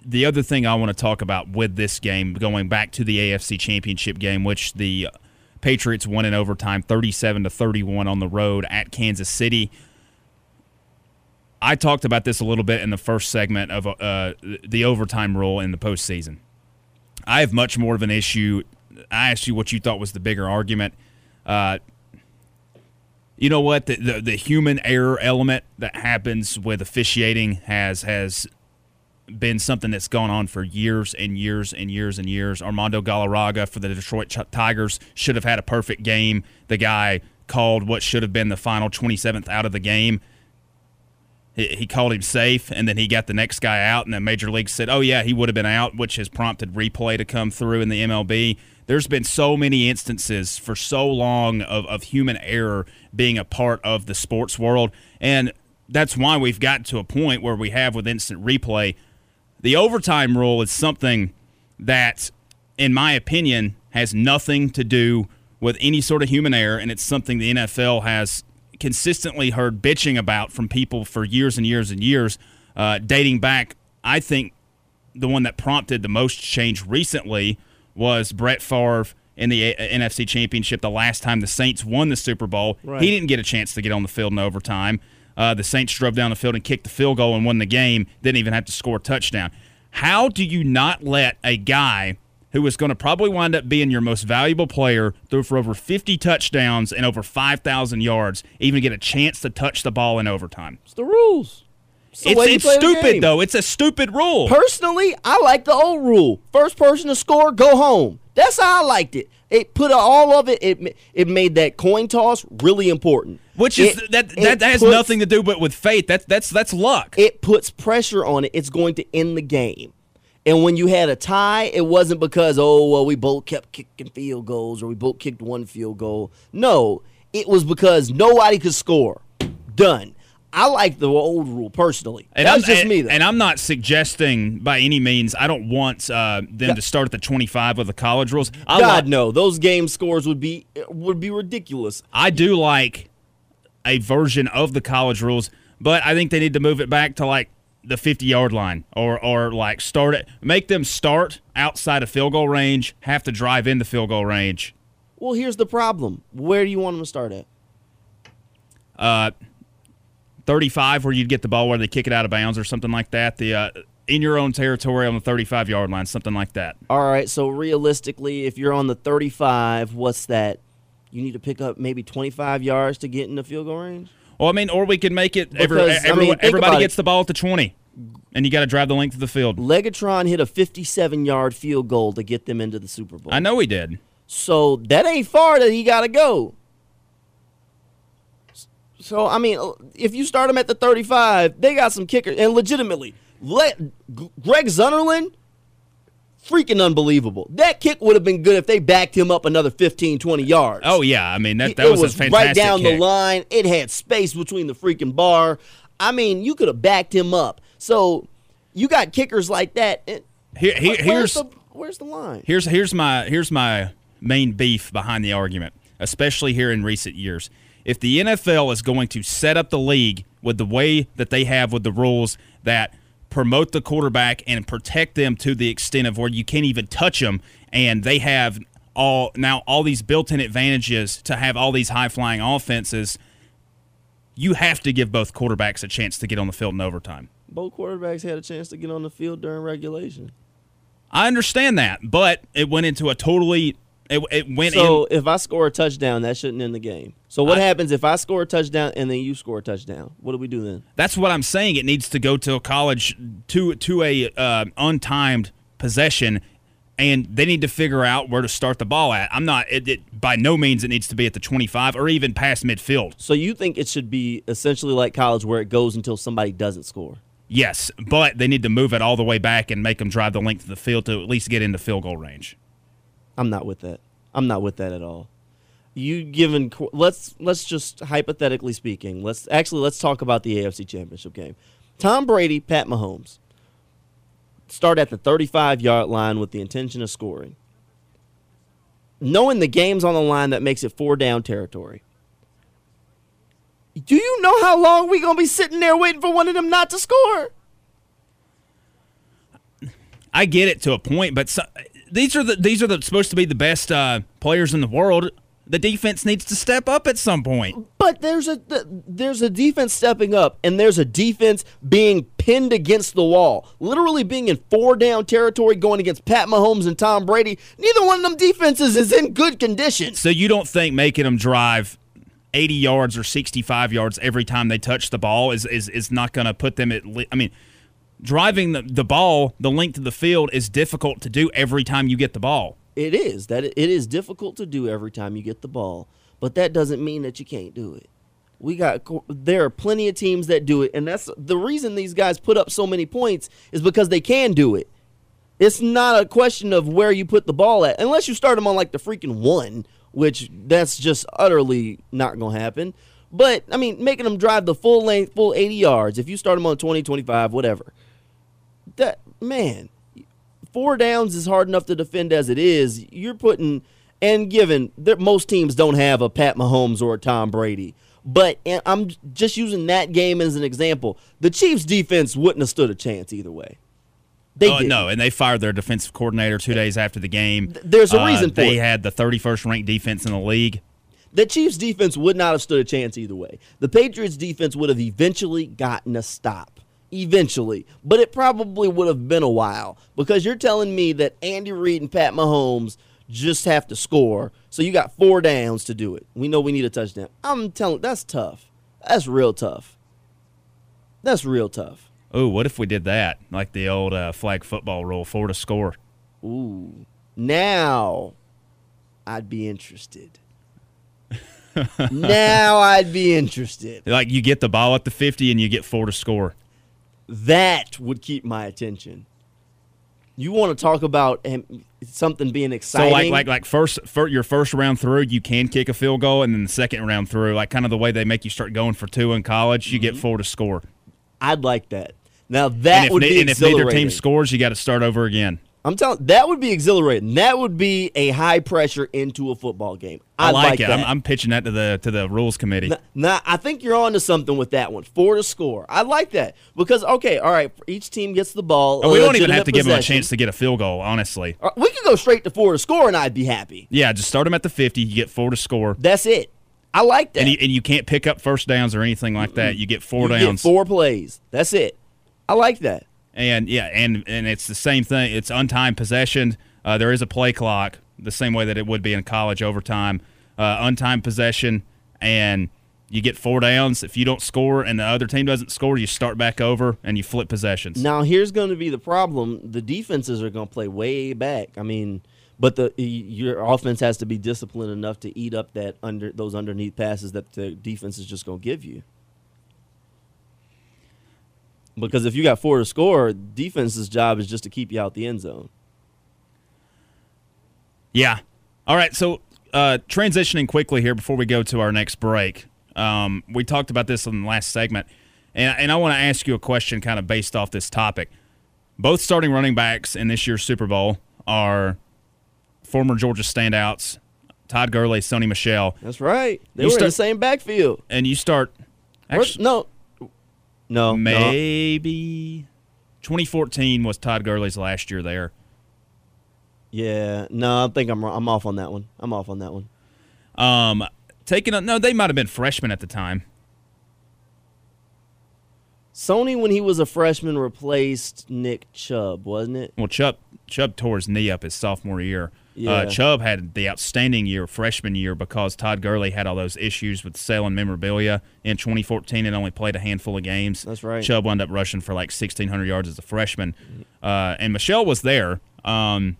the other thing I want to talk about with this game, going back to the AFC Championship game, which the Patriots won in overtime, thirty-seven to thirty-one on the road at Kansas City. I talked about this a little bit in the first segment of uh, the overtime rule in the postseason. I have much more of an issue. I asked you what you thought was the bigger argument. Uh, you know what the, the the human error element that happens with officiating has has been something that's gone on for years and years and years and years. Armando Galarraga for the Detroit Tigers should have had a perfect game. The guy called what should have been the final 27th out of the game. he, he called him safe, and then he got the next guy out, and then Major League said, "Oh yeah, he would have been out," which has prompted replay to come through in the MLB. There's been so many instances for so long of, of human error being a part of the sports world, and that's why we've gotten to a point where we have with instant replay. The overtime rule is something that, in my opinion, has nothing to do with any sort of human error, and it's something the NFL has consistently heard bitching about from people for years and years and years, uh, dating back. I think the one that prompted the most change recently was Brett Favre in the A- NFC Championship the last time the Saints won the Super Bowl. Right. He didn't get a chance to get on the field in overtime. Uh, the Saints drove down the field and kicked the field goal and won the game. Didn't even have to score a touchdown. How do you not let a guy who is going to probably wind up being your most valuable player, throw for over 50 touchdowns and over 5,000 yards, even get a chance to touch the ball in overtime? It's the rules. the It's, it's stupid, though. It's a stupid rule. Personally, I like the old rule. First person to score, go home. That's how I liked it. It put all of it. It it made that coin toss really important. Which is It- that that, that has puts- nothing to do but with faith. That's that's that's luck. It puts pressure on it. It's going to end the game. And when you had a tie, it wasn't because oh well we both kept kicking field goals or we both kicked one field goal. No, it was because nobody could score. Done. I like the old rule personally. And That's I'm, just and, me though. and I'm not suggesting by any means I don't want uh, them to start at the 25 with the college rules. I God li- no, those game scores would be would be ridiculous. I do like a version of the college rules, but I think they need to move it back to like the 50 yard line or or like start it make them start outside of field goal range, have to drive in the field goal range. Well, here's the problem. Where do you want them to start at? Uh 35 where you'd get the ball where they kick it out of bounds or something like that. The uh, in your own territory on the 35 yard line, something like that. All right, so realistically, if you're on the 35, what's that? You need to pick up maybe 25 yards to get in the field goal range. Well, I mean, or we could make it every, Because, I mean, everybody gets it. the ball at the 20, and you got to drive the length of the field. Legatron hit a 57 yard field goal to get them into the Super Bowl. I know he did. So that ain't far that he got to go. So I mean, uh, if you start him at the 35, they got some kickers, and legitimately, let Greg Zuerlein, freaking unbelievable. That kick would have been good if they backed him up another 15, 20 yards. Oh yeah, I mean that that was, was a fantastic right down kick. the line. It had space between the freaking bar. I mean, you could have backed him up. So you got kickers like that. Here- here- where's here's- the, where's the line? Here's here's my here's my main beef behind the argument, especially here in recent years. If the NFL is going to set up the league with the way that they have with the rules that promote the quarterback and protect them to the extent of where you can't even touch them, and they have all now all these built-in advantages to have all these high-flying offenses, you have to give both quarterbacks a chance to get on the field in overtime. Both quarterbacks had a chance to get on the field during regulation. I understand that, but it went into a totally it, it went So in if I score a touchdown, that shouldn't end the game. So what I- happens if I score a touchdown and then you score a touchdown? What do we do then? That's what I'm saying. It needs to go to a college to to a uh, untimed possession, and they need to figure out where to start the ball at. I'm not. It, it by no means it needs to be at the 25 or even past midfield. So you think it should be essentially like college, where it goes until somebody doesn't score? Yes, but they need to move it all the way back and make them drive the length of the field to at least get into field goal range. I'm not with that. I'm not with that at all. You given let's let's just hypothetically speaking, let's actually let's talk about the AFC Championship game. Tom Brady, Pat Mahomes start at the 35 yard line with the intention of scoring. Knowing the game's on the line, that makes it four down territory. Do you know how long we gonna be sitting there waiting for one of them not to score? I get it to a point, but so, these are the these are the, supposed to be the best uh, players in the world. The defense needs to step up at some point. But there's a there's a defense stepping up, and there's a defense being pinned against the wall, literally being in four down territory, going against Pat Mahomes and Tom Brady. Neither one of them defenses is in good condition. So you don't think making them drive 80 yards or 65 yards every time they touch the ball is is, is not going to put them at le- I mean driving the, the ball the length of the field is difficult to do every time you get the ball. It is that it is difficult to do every time you get the ball, but that doesn't mean that you can't do it. We got there are plenty of teams that do it, and that's the reason these guys put up so many points is because they can do it. It's not a question of where you put the ball at, unless you start them on like the freaking one, which that's just utterly not to happen. But I mean, making them drive the full length, full 80 yards. If you start them on 20, 25, whatever. That man, four downs is hard enough to defend as it is. You're putting and given that most teams don't have a Pat Mahomes or a Tom Brady. But I'm just using that game as an example. The Chiefs defense wouldn't have stood a chance either way. They oh, no, and they fired their defensive coordinator two days after the game. There's a reason uh, they it. had the 31st ranked defense in the league. The Chiefs defense would not have stood a chance either way. The Patriots defense would have eventually gotten a stop. Eventually. But it probably would have been a while because you're telling me that Andy Reid and Pat Mahomes just have to score. So you got four downs to do it. We know we need a touchdown. I'm telling that's tough. That's real tough. That's real tough. Oh, what if we did that? Like the old uh, flag football rule, four to score. Ooh. Now I'd be interested. (laughs) now I'd be interested. Like you get the ball at the 50 and you get four to score. That would keep my attention. You want to talk about something being exciting? So like like like first for your first round through, you can kick a field goal, and then the second round through, like kind of the way they make you start going for two in college, you mm-hmm. get four to score. I'd like that. Now that would be and if neither team scores, you got to start over again. I'm telling that would be exhilarating. That would be a high pressure into a football game. I, I like, like it. I'm, I'm, pitching that to the to the rules committee. Now, now, I think you're on to something with that one. Four to score. I like that because okay, all right. Each team gets the ball. Oh, we don't even have to possession. give them a chance to get a field goal. Honestly, uh, we could go straight to four to score, and I'd be happy. Yeah, just start them at the 50. You get four to score. That's it. I like that. And you, and you can't pick up first downs or anything like that. You get four you downs. Get four plays. That's it. I like that. And yeah, and and it's the same thing. It's untimed possession. Uh, there is a play clock, the same way that it would be in college overtime. Uh, untimed possession, and you get four downs. If you don't score and the other team doesn't score, you start back over and you flip possessions. Now here's going to be the problem: the defenses are going to play way back. I mean, but the your offense has to be disciplined enough to eat up that under those underneath passes that the defense is just going to give you. Because if you got four to score, defense's job is just to keep you out the end zone. Yeah. All right. So uh, transitioning quickly here before we go to our next break. Um, we talked about this in the last segment, and, and I want to ask you a question kind of based off this topic. Both starting running backs in this year's Super Bowl are former Georgia standouts, Todd Gurley, Sony Michel. That's right. They you were start, in the same backfield. And you start. Actually, no, no, maybe no. 2014 was Todd Gurley's last year there. Yeah, no, I think I'm I'm off on that one. I'm off on that one. Um, taking a, no, they might have been freshmen at the time. Sony, when he was a freshman, replaced Nick Chubb, wasn't it? Well, Chubb Chubb tore his knee up his sophomore year. Uh, yeah. Uh, Chubb had the outstanding year freshman year because Todd Gurley had all those issues with selling memorabilia in 2014 and only played a handful of games. That's right. Chubb wound up rushing for like 1,600 yards as a freshman. Uh, and Michel was there. Um,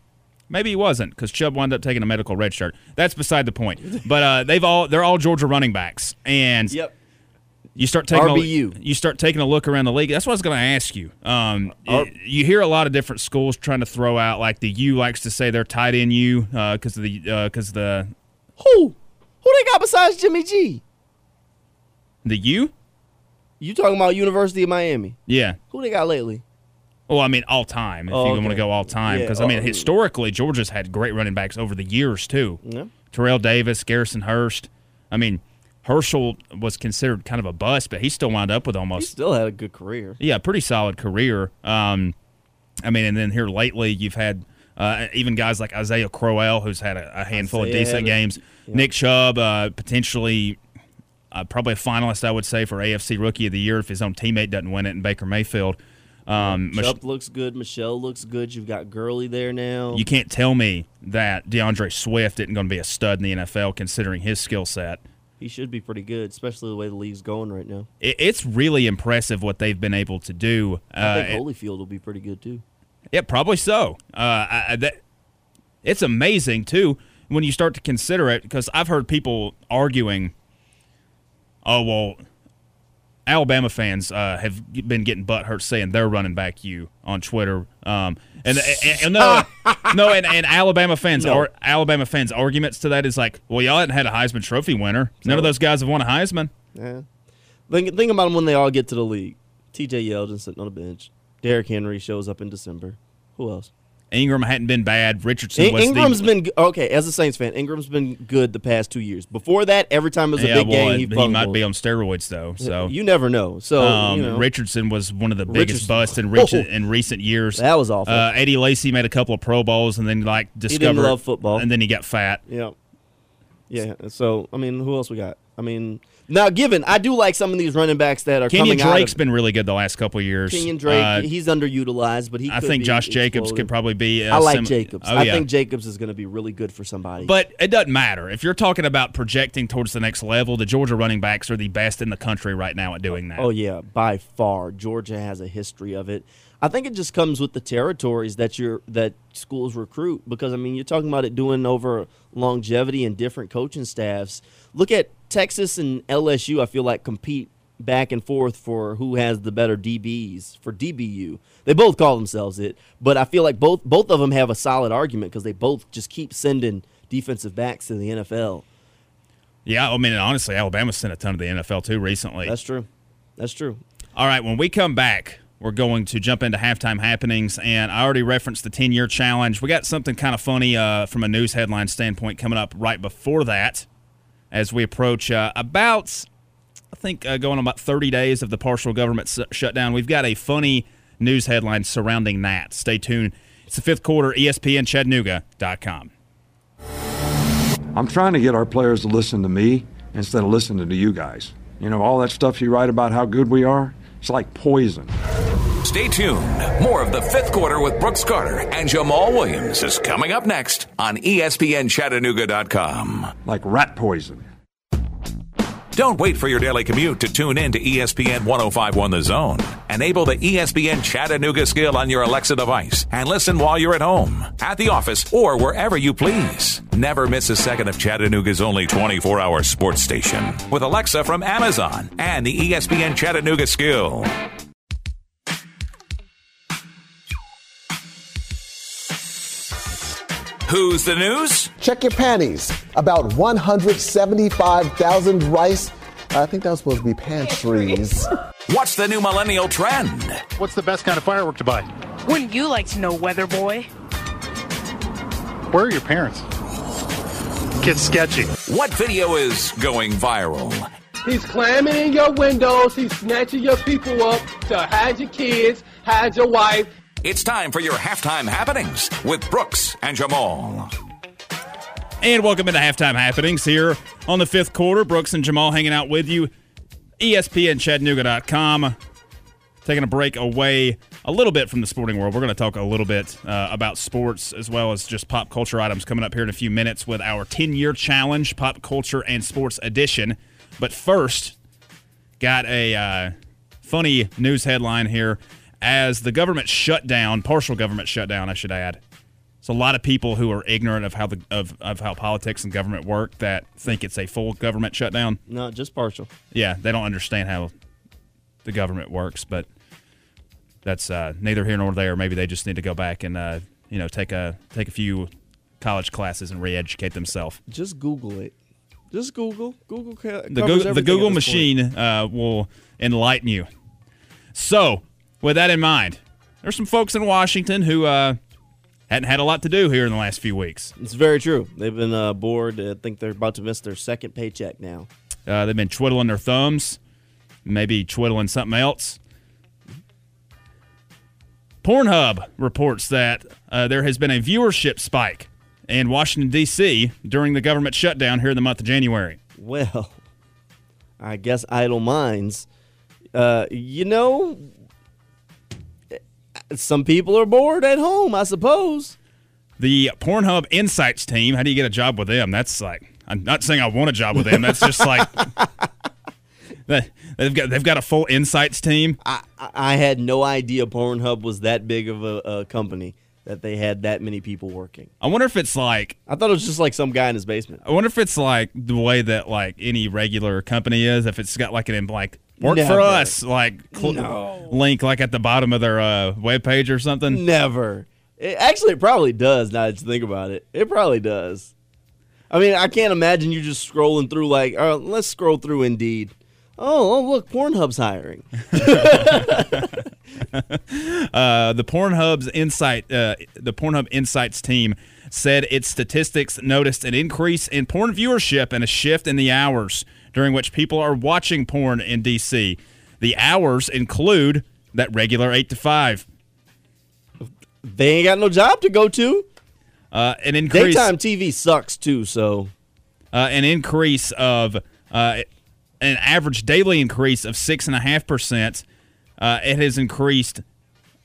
maybe he wasn't because Chubb wound up taking a medical red shirt. That's beside the point. (laughs) But uh, they've all they're all Georgia running backs, and yep. You start taking RBU. A, you start taking a look around the league. That's what I was going to ask you. Um, R- you hear a lot of different schools trying to throw out like the U likes to say they're tight end U because uh, of the because uh, the who who they got besides Jimmy G. The U. You talking about University of Miami? Yeah. Who they got lately? Well, I mean, all time. If oh, you okay. want to go all time, because yeah. I mean, oh, historically, Georgia's had great running backs over the years too. Yeah. Terrell Davis, Garrison Hearst. I mean, Herschel was considered kind of a bust, but he still wound up with almost. He still had a good career. Yeah, pretty solid career. Um, I mean, and then here lately, you've had uh, even guys like Isaiah Crowell, who's had a, a handful Isaiah of decent games. Yeah. Nick Chubb, uh, potentially uh, probably a finalist, I would say, for AFC Rookie of the Year if his own teammate doesn't win it in Baker Mayfield. Um, Chubb Mich- looks good. Michel looks good. You've got Gurley there now. You can't tell me that D'Andre Swift isn't going to be a stud in the NFL considering his skill set he should be pretty good, especially the way the league's going right now. It's really impressive what they've been able to do. I think uh, Holyfield will be pretty good too. Yeah, probably so. Uh, I, that, it's amazing too when you start to consider it because I've heard people arguing oh well, Alabama fans uh, have been getting butt hurt saying they're running back you on Twitter. Um, and, and, and no, (laughs) no, and, and Alabama fans No. or Alabama fans arguments to that is like, well, y'all hadn't had a Heisman Trophy winner. None of those guys have won a Heisman. Yeah. Think, think about them when they all get to the league. T.J. Yeldon sitting on the bench. Derrick Henry shows up in December. Who else? Ingram hadn't been bad. Richardson In- was Ingram's the, been okay as a Saints fan. Ingram's been good the past two years. Before that, every time it was a yeah, big well, game, he, he, might be on steroids though. So you never know. So um, you know, Richardson was one of the biggest Richardson- busts in (laughs) recent, Oh. in recent years. That was awful. Uh, Eddie Lacy made a couple of Pro Bowls and then like discovered didn't love football. and then he got fat. Yeah. Yeah. So I mean, who else we got? I mean, now given I do like some of these running backs that are Kenyan coming Drake's out. been really good the last couple of years. Of, Kenyan Drake, Uh, he's underutilized, but he. I think Josh Jacobs could probably be. Uh, I like sim- Jacobs. Oh, I think Jacobs is going to be really good for somebody. But it doesn't matter if you're talking about projecting towards the next level. The Georgia running backs are the best in the country right now at doing that. Oh yeah, by far. Georgia has a history of it. I think it just comes with the territories that you're that schools recruit because I mean you're talking about it doing over longevity and different coaching staffs. Look at Texas and LSU. I feel like compete back and forth for who has the better DBs for DBU. They both call themselves it, but I feel like both both of them have a solid argument because they both just keep sending defensive backs to the NFL. Yeah, I mean, honestly, Alabama sent a ton to the NFL too recently. That's true. That's true. All right, when we come back, we're going to jump into halftime happenings, and I already referenced the 10 year challenge. We got something kind of funny uh, from a news headline standpoint coming up right before that as we approach uh, about, I think, uh, going on about 30 days of the partial government s- shutdown. We've got a funny news headline surrounding that. Stay tuned. It's the fifth quarter, E ESPN Chattanooga.com. I'm trying to get our players to listen to me instead of listening to you guys. You know, all that stuff you write about how good we are, it's like poison. Stay tuned. More of the fifth quarter with Brooks Carter and Jamal Williams is coming up next on ESPNChattanooga.com. Like rat poison. Don't wait for your daily commute to tune in to ESPN 1051 The Zone. Enable the ESPN Chattanooga skill on your Alexa device and listen while you're at home, at the office, or wherever you please. Never miss a second of Chattanooga's only 24 hour sports station with Alexa from Amazon and the ESPN Chattanooga skill. Who's the news? Check your panties. About 175,000 rice. I think that was supposed to be pantries. (laughs) What's the new millennial trend? What's the best kind of firework to buy? Wouldn't you like to know, Weather Boy? Where are your parents? Get sketchy. What video is going viral? He's climbing in your windows. He's snatching your people up to hide your kids, hide your wife. It's time for your halftime happenings with Brooks and Jamal. And welcome into halftime happenings here on the fifth quarter. Brooks and Jamal hanging out with you. ESPNChattanooga.com. Taking a break away a little bit from the sporting world. We're going to talk a little bit uh, about sports as well as just pop culture items coming up here in a few minutes with our 10 year challenge, pop culture and sports edition. But first, got a uh, funny news headline here as the government shut down, partial government shutdown, I should add. It's a lot of people who are ignorant of how the of, of how politics and government work that think it's a full government shutdown. No, just partial. Yeah, they don't understand how the government works, but that's uh, neither here nor there. Maybe they just need to go back and uh, you know take a take a few college classes and re-educate themselves. Just Google it. Just Google. Google. The, covers the Google machine uh, will enlighten you. So, with that in mind, there's some folks in Washington who uh, hadn't had a lot to do here in the last few weeks. It's very true. They've been uh, bored. I think they're about to miss their second paycheck now. Uh, they've been twiddling their thumbs, maybe twiddling something else. Pornhub reports that uh, there has been a viewership spike in Washington, D.C. during the government shutdown here in the month of January. Well, I guess idle minds. Uh, you know, some people are bored at home, I suppose. The Pornhub Insights team, how do you get a job with them? That's like, I'm not saying I want a job with them. That's just like, (laughs) they- they've got, they've got a full Insights team. I, I had no idea Pornhub was that big of a, a company. that they had that many people working. I wonder if it's like I thought it was just like some guy in his basement. I wonder if it's like the way that like any regular company is. If it's got like an like work for us like cl- No. link like at the bottom of their uh, webpage or something. Never. It, actually, it probably does. Now that you think about it, it probably does. I mean, I can't imagine you just scrolling through like, uh, let's scroll through Indeed. Oh, oh, look, Pornhub's hiring. (laughs) Uh, the Pornhub's Insight, uh, the Pornhub Insights team said its statistics noticed an increase in porn viewership and a shift in the hours during which people are watching porn in DC. The hours include that regular eight to five. They ain't got no job to go to. Uh, an increase, Daytime TV sucks too. So uh, an increase of uh, an average daily increase of six and a half percent. Uh, it has increased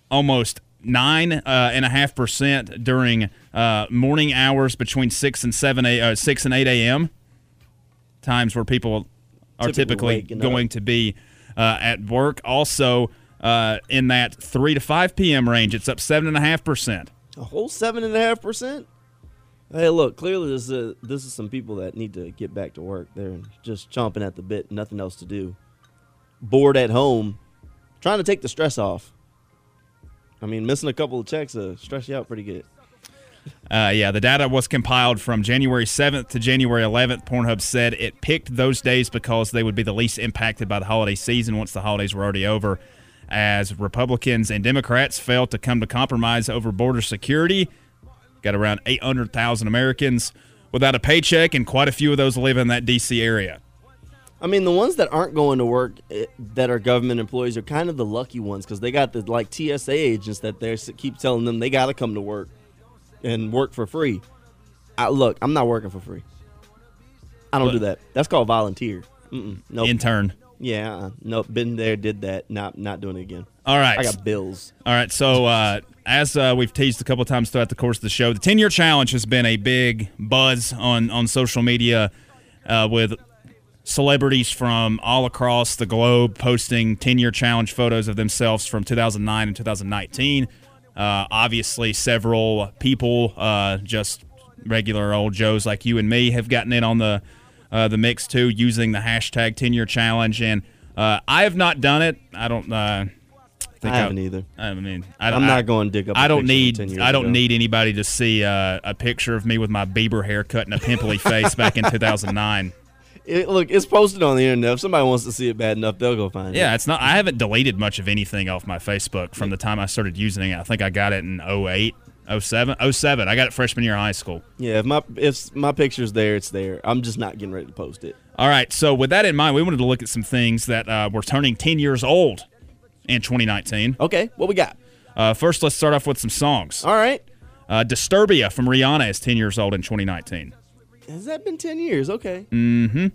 almost nine uh, and a half percent during uh, morning hours between six and seven a uh, six and eight a.m. times where people are Typically typically going up. to be uh, at work. Also, uh, in that three to five p.m. range, it's up seven and a half percent. a whole seven and a half percent. Hey, look, clearly this is this is some people that need to get back to work. They're just chomping at the bit, nothing else to do, bored at home, trying to take the stress off. I mean, missing a couple of checks uh, stress you out pretty good. Uh, yeah, the data was compiled from January 7th to January 11th. Pornhub said it picked those days because they would be the least impacted by the holiday season once the holidays were already over. As Republicans and Democrats failed to come to compromise over border security, got around 800,000 Americans without a paycheck, and quite a few of those live in that D.C. area. I mean, the ones that aren't going to work eh, that are government employees are kind of the lucky ones because they got the like TSA agents that they keep telling them they got to come to work and work for free. I, look, I'm not working for free. I don't But- do that. That's called volunteer. Mm-mm, nope. Intern. Yeah, uh, nope. Been there, did that. Not not doing it again. All right. I got bills. All right. So, uh, as uh, we've teased a couple times throughout the course of the show, the 10 year challenge has been a big buzz on, on social media uh, with celebrities from all across the globe posting 10 year challenge photos of themselves from 2009 and 2019. Uh, obviously, several people, uh, just regular old Joes like you and me, have gotten in on the uh, the mix too, using the hashtag 10 year challenge. And uh, I have not done it. I don't. Uh, think I haven't either. I mean, I, I'm I- not going to dig up. I don't need 10 years I don't ago. need anybody to see uh, a picture of me with my Bieber haircut and a pimply face back in (laughs) 2009. It, look, it's posted on the internet. If somebody wants to see it bad enough, they'll go find it. Yeah, it's not. I haven't deleted much of anything off my Facebook from the time I started using it. I think I got it in 08, 07, 07. I got it freshman year of high school. Yeah, if my if my picture's there, it's there. I'm just not getting ready to post it. All right. So with that in mind, we wanted to look at some things that uh, were turning 10 years old in 2019. Okay, what we got? Uh, first, let's start off with some songs. All right. Uh, Disturbia from Rihanna is 10 years old in 2019. Has that been ten years? Okay. Mm-hmm.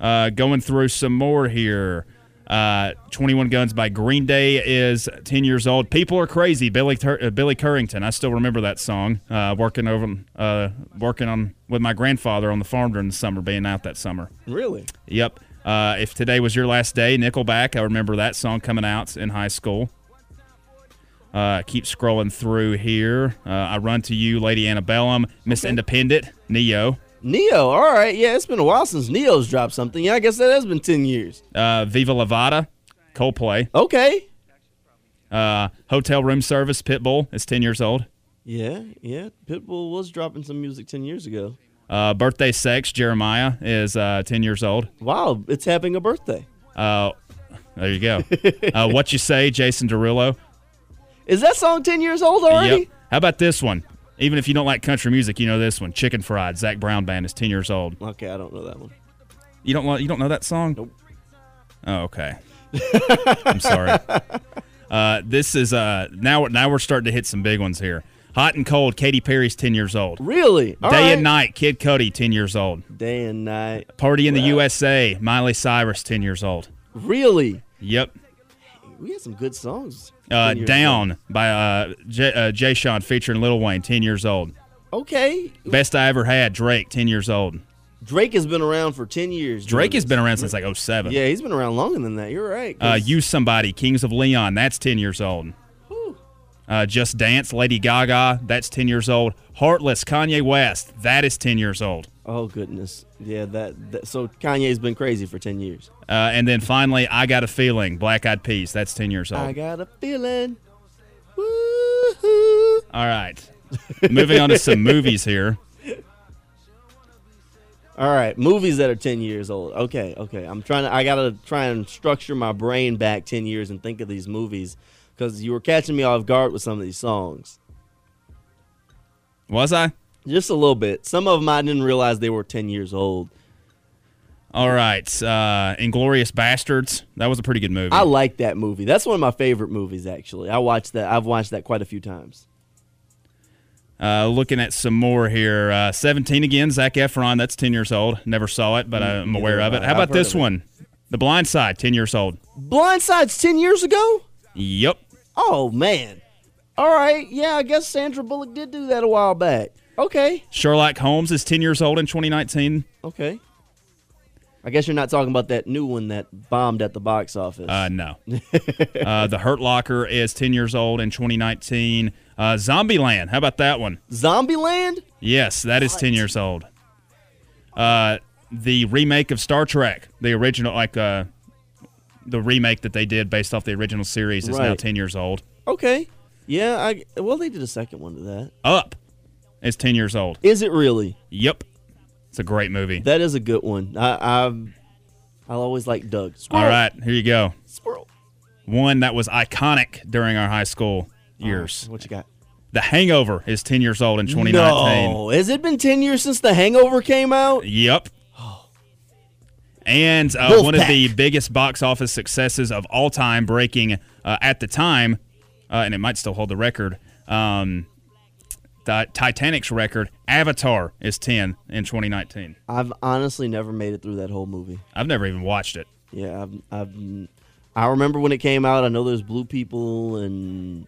Uh, going through some more here. Uh, 21 Guns by Green Day is 10 years old. People are crazy. Billy Tur- uh, Billy Currington. I still remember that song. Uh, working over, uh, working on with my grandfather on the farm during the summer, being out that summer. Really? Yep. Uh, if today was your last day, Nickelback. I remember that song coming out in high school. Uh, keep scrolling through here. Uh, I run to you, Lady Antebellum, Miss Independent, Ne-Yo. Ne-Yo. All right. Yeah, it's been a while since Ne-Yo's dropped something. Yeah, I guess that has been ten years. Uh, Viva La Vida, Coldplay. Okay. Uh, Hotel Room Service, Pitbull is 10 years old. Yeah, yeah. Pitbull was dropping some music ten years ago. Uh, Birthday Sex, Jeremih is uh, 10 years old. Wow, it's having a birthday. Uh, there you go. (laughs) uh, what You Say, Jason Derulo. Is that song ten years old already? Yep. How about this one? Even if you don't like country music, you know this one. Chicken Fried, Zac Brown Band is 10 years old. Okay, I don't know that one. You don't, lo- you don't know that song? Nope. Oh, okay. (laughs) I'm sorry. Uh, this is uh now now we're starting to hit some big ones here. Hot and cold. Katy Perry's ten years old. Really? All Day right. and night. Kid Cudi ten years old. Day and night. Party in the USA. Miley Cyrus ten years old. Really? Yep. We had some good songs. Uh, 10 Down by uh, J- uh, Jay Sean featuring Lil Wayne ten years old. Okay. Best I ever had. Drake ten years old. Drake has been around for ten years. Drake has been around since like 07. Yeah, he's been around longer than that. You're right. Uh, Use Somebody. Kings of Leon. That's ten years old. Uh, Just Dance, Lady Gaga, that's 10 years old. Heartless, Kanye West, that is 10 years old. Oh goodness, yeah. That, that so Kanye's been crazy for ten years. Uh, and then finally, I Got a Feeling, Black Eyed Peas, that's 10 years old. I got a feeling. Woo-hoo. All right. Moving on to some movies here. All right, movies that are ten years old. Okay, okay. I'm trying to. I gotta try and structure my brain back ten years and think of these movies because you were catching me off guard with some of these songs. Was I? Just a little bit. Some of them I didn't realize they were ten years old. All right. Uh, Inglourious Basterds, that was a pretty good movie. I like that movie. That's one of my favorite movies. Actually, I watched that. I've watched that quite a few times. Uh, looking at some more here. Uh, 17 again, Zac Efron. That's 10 years old. Never saw it, but I'm aware of it. How about this one? The Blind Side, 10 years old. Blind Side's ten years ago. Yep. Oh man. All right. Yeah, I guess Sandra Bullock did do that a while back. Okay. Sherlock Holmes is 10 years old in 2019. Okay. I guess you're not talking about that new one that bombed at the box office. Uh, no. uh, the Hurt Locker is 10 years old in 2019. Uh, Zombieland, how about that one? Zombieland? Yes, that is 10 years old. Uh, the remake of Star Trek, the original, like uh, the remake that they did based off the original series, is now Right. 10 years old. Okay. Yeah, I well they did a second one to that. Up is 10 years old. Is it really? Yep. It's a great movie. That is a good one. I I've I'll always like Dug. All right, here you go. Squirrel. One that was iconic during our high school oh, years. What you got? The Hangover is 10 years old in 2019. No. Has it been ten years since The Hangover came out? Yep. And uh, one of the biggest box office successes of all time, breaking uh, at the time, uh, and it might still hold the record. Um, the Titanic's record, Avatar, is 10 in 2019. I've honestly never made it through that whole movie. I've never even watched it. Yeah, I've, I've I remember when it came out. I know there's blue people and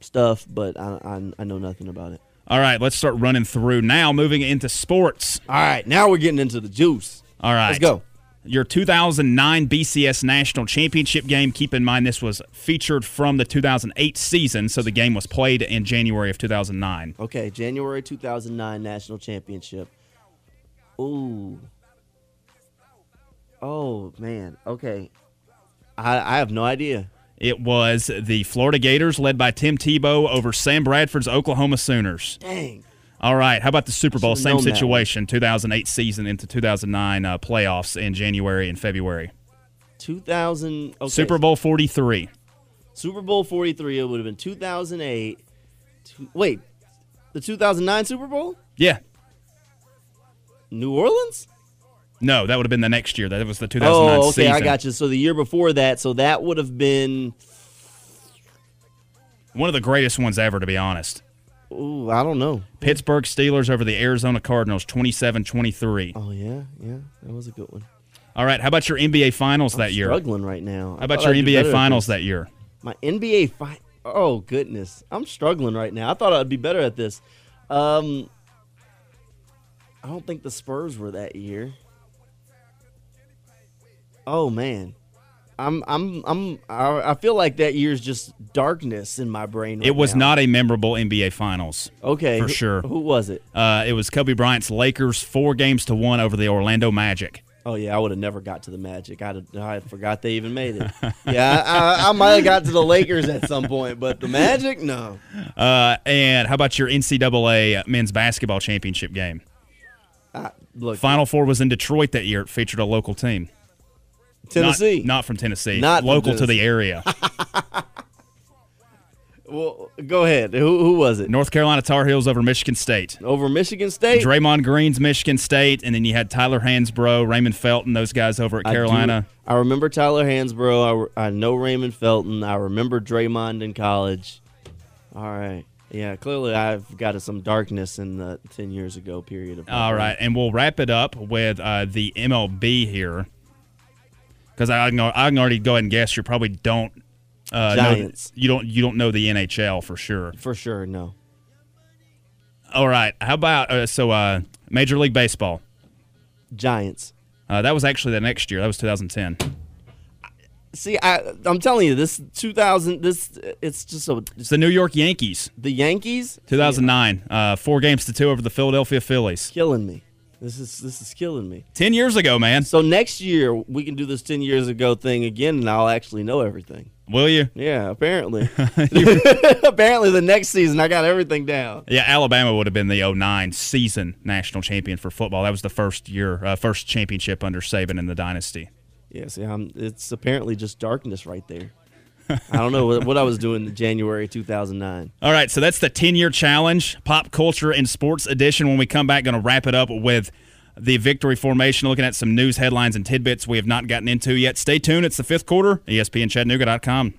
stuff, but I, I, I know nothing about it. All right, let's start running through now. Moving into sports. All right, now we're getting into the juice. All right. Let's go. Your 2009 BCS National Championship game. Keep in mind this was featured from the 2008 season, so the game was played in January of 2009. Okay, January 2009 National Championship. Ooh. Oh, man. Okay. I, I have no idea. It was the Florida Gators, led by Tim Tebow, over Sam Bradford's Oklahoma Sooners. Dang. All right, how about the Super Bowl? Same known that one. situation. 2008 season into 2009 uh, playoffs in January and February. 2000. Okay. Super Bowl 43. Super Bowl 43. It would have been 2008. Two, wait, the 2009 Super Bowl? Yeah. New Orleans? No, that would have been the next year. That was the 2009 Oh, okay, season. I got you. So the year before that, so that would have been. One of the greatest ones ever, to be honest. Ooh, I don't know. Pittsburgh Steelers over the Arizona Cardinals, 27 23. Oh yeah, yeah, that was a good one. All right, how about your NBA Finals that year? Struggling right now. How about your I'd NBA Finals that year? My NBA fi- Oh goodness, I'm struggling right now. I thought I'd be better at this. Um, I don't think the Spurs were that year. Oh man, I'm I'm I'm I I feel like that year's just darkness in my brain. It was now. not a memorable NBA Finals. Okay, For sure. Who was it? Uh, it was Kobe Bryant's Lakers, four games to one over the Orlando Magic. Oh yeah, I would have never got to the Magic. I'd have, I forgot they even made it. (laughs) yeah, I, I, I might have got to the Lakers at some point, but the Magic, no. Uh, and how about your NCAA men's basketball championship game? Uh, look, Final Four was in Detroit that year. It featured a local team. (laughs) Tennessee. Not, not from Tennessee. Not from local to the area. (laughs) Well, go ahead. Who who was it? North Carolina Tar Heels over Michigan State. Over Michigan State. Draymond Green's Michigan State, and then you had Tyler Hansbrough, Raymond Felton, those guys over at I do- Carolina. I, remember Tyler Hansbrough. I, I know Raymond Felton. I remember Draymond in college. All right. Yeah, clearly I've got some darkness in the 10 years ago period of All and we'll wrap it up with uh, the MLB here, because I can, I can already go ahead and guess you probably don't. Uh, know- Giants. you don't. You don't know the NHL for sure. For sure, no. All right. How about uh, so uh, Major League Baseball? Giants. Uh, that was actually the next year. That was 2010. See, I, I'm telling you, this 2000, this it's just a. It's the New York Yankees. The Yankees. 2009, uh, four games to two over the Philadelphia Phillies. Killing me. This is this is killing me. Ten years ago, man. So next year we can do this ten years ago thing again, and I'll actually know everything. Will you? Yeah, apparently. (laughs) (laughs) apparently, the next season I got everything down. Yeah, Alabama would have been the 09 season national champion for football. That was the first year, uh, first championship under Saban in the dynasty. Yeah, see, I'm, it's apparently just darkness right there. (laughs) I don't know what, what I was doing in January 2009. All right, so that's the 10 year challenge, pop culture and sports edition. When we come back, going to wrap it up with the victory formation, looking at some news headlines and tidbits we have not gotten into yet. Stay tuned. It's the fifth quarter, ESPNChattanooga.com.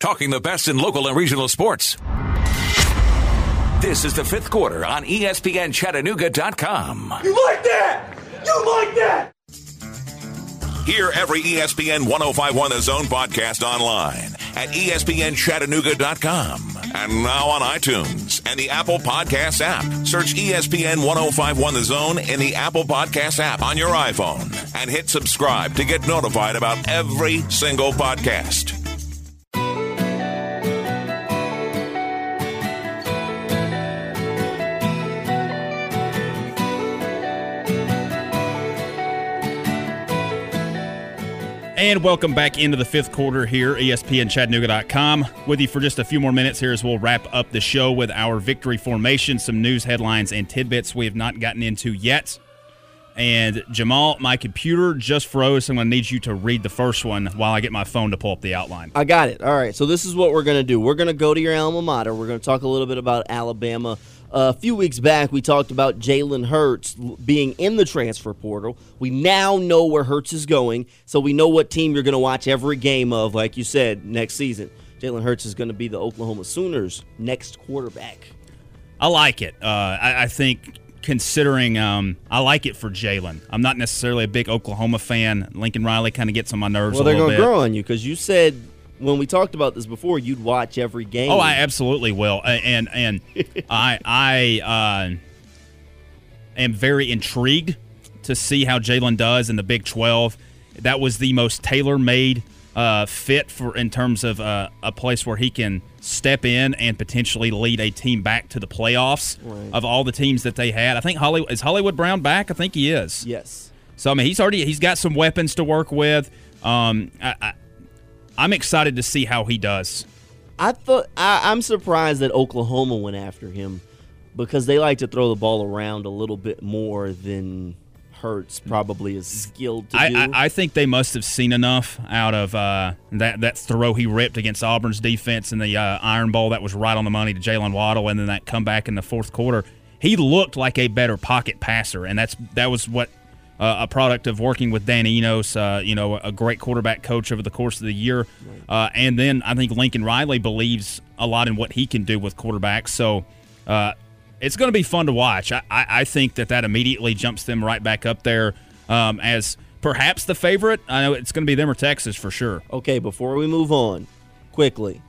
Talking the best in local and regional sports. This is the fifth quarter on ESPNChattanooga.com. You like that? You like that? Hear every ESPN 1051 The Zone podcast online at ESPNChattanooga.com and now on iTunes and the Apple Podcast app. Search ESPN 1051 The Zone in the Apple Podcast app on your iPhone and hit subscribe to get notified about every single podcast. And welcome back into the fifth quarter here, ESPNChattanooga.com. With you for just a few more minutes here as we'll wrap up the show with our victory formation, some news headlines and tidbits we have not gotten into yet. And Jamal, my computer just froze. So I'm going to need you to read the first one while I get my phone to pull up the outline. I got it. All right. So this is what we're going to do. We're going to go to your alma mater. We're going to talk a little bit about Alabama. A few weeks back, we talked about Jalen Hurts being in the transfer portal. We now know where Hurts is going, so we know what team you're going to watch every game of, like you said, next season. Jalen Hurts is going to be the Oklahoma Sooners' next quarterback. I like it. Uh, I, I think considering um, I like it for Jalen. I'm not necessarily a big Oklahoma fan. Lincoln Riley kind of gets on my nerves Well, they're going to grow on you because you said when we talked about this before, you'd watch every game. Oh, I absolutely will, and and (laughs) I I uh, am very intrigued to see how Jalen does in the Big Twelve. That was the most tailor made uh, fit for in terms of uh, a place where he can step in and potentially lead a team back to the playoffs. Right. Of all the teams that they had, I think Hollywood is Hollywood Brown back. I think he is. Yes. So I mean, he's already he's got some weapons to work with. Um, I, I, I'm excited to see how he does. I thought I, I'm surprised that Oklahoma went after him because they like to throw the ball around a little bit more than Hurts probably is skilled to I, do. I, I think they must have seen enough out of uh, that that throw he ripped against Auburn's defense in the uh, Iron Bowl that was right on the money to Jaylen Waddle, and then that comeback in the fourth quarter. He looked like a better pocket passer, and that's that was what uh, a product of working with Dan Enos, uh, you know, a great quarterback coach over the course of the year. Uh, and then I think Lincoln Riley believes a lot in what he can do with quarterbacks. So uh, it's going to be fun to watch. I, I, I think that that immediately jumps them right back up there um, as perhaps the favorite. I know it's going to be them or Texas for sure. okay, before we move on, quickly,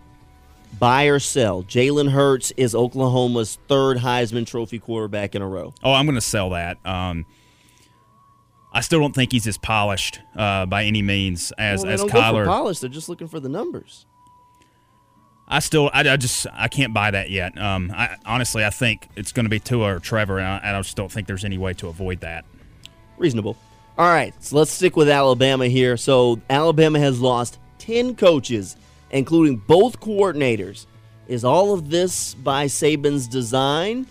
buy or sell. Jalen Hurts is Oklahoma's third Heisman Trophy quarterback in a row. Oh, I'm going to sell that. Um, I still don't think he's as polished uh, by any means as well, as don't go for Kyler. polish. They're just looking for the numbers. I still, I, I just, I can't buy that yet. Um, I, honestly, I think it's going to be Tua or Trevor, and I, I just don't think there's any way to avoid that. Reasonable. All right, so let's stick with Alabama here. So Alabama has lost 10 coaches, including both coordinators. Is all of this by Saban's design,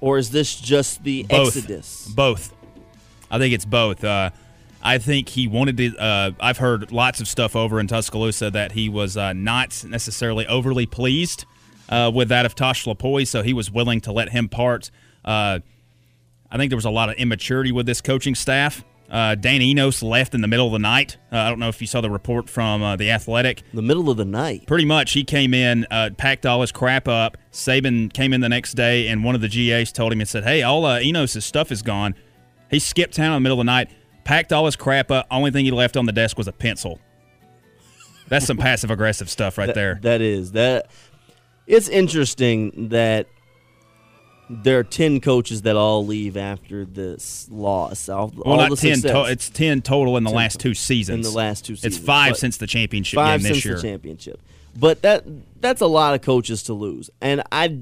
or is this just the Both. exodus? Both. I think it's both. Uh, I think he wanted to. Uh, I've heard lots of stuff over in Tuscaloosa that he was uh, not necessarily overly pleased uh, with that of Tosh Lupoi, so he was willing to let him part. Uh, I think there was a lot of immaturity with this coaching staff. Uh, Dan Enos left in the middle of the night. Uh, I don't know if you saw the report from uh, the Athletic. The middle of the night. Pretty much, he came in, uh, packed all his crap up. Saban came in the next day, and one of the GAs told him and said, "Hey, all uh, Enos' stuff is gone." He skipped town in the middle of the night, packed all his crap up. Only thing he left on the desk was a pencil. That's some passive aggressive stuff right That- there. That is that. It's interesting that there are ten coaches that all leave after this loss. All, Well, all not ten. To- it's ten total in the 10 last two seasons. In the last two seasons, it's five but- since the championship five game this since year. the championship. But that that's a lot of coaches to lose, and I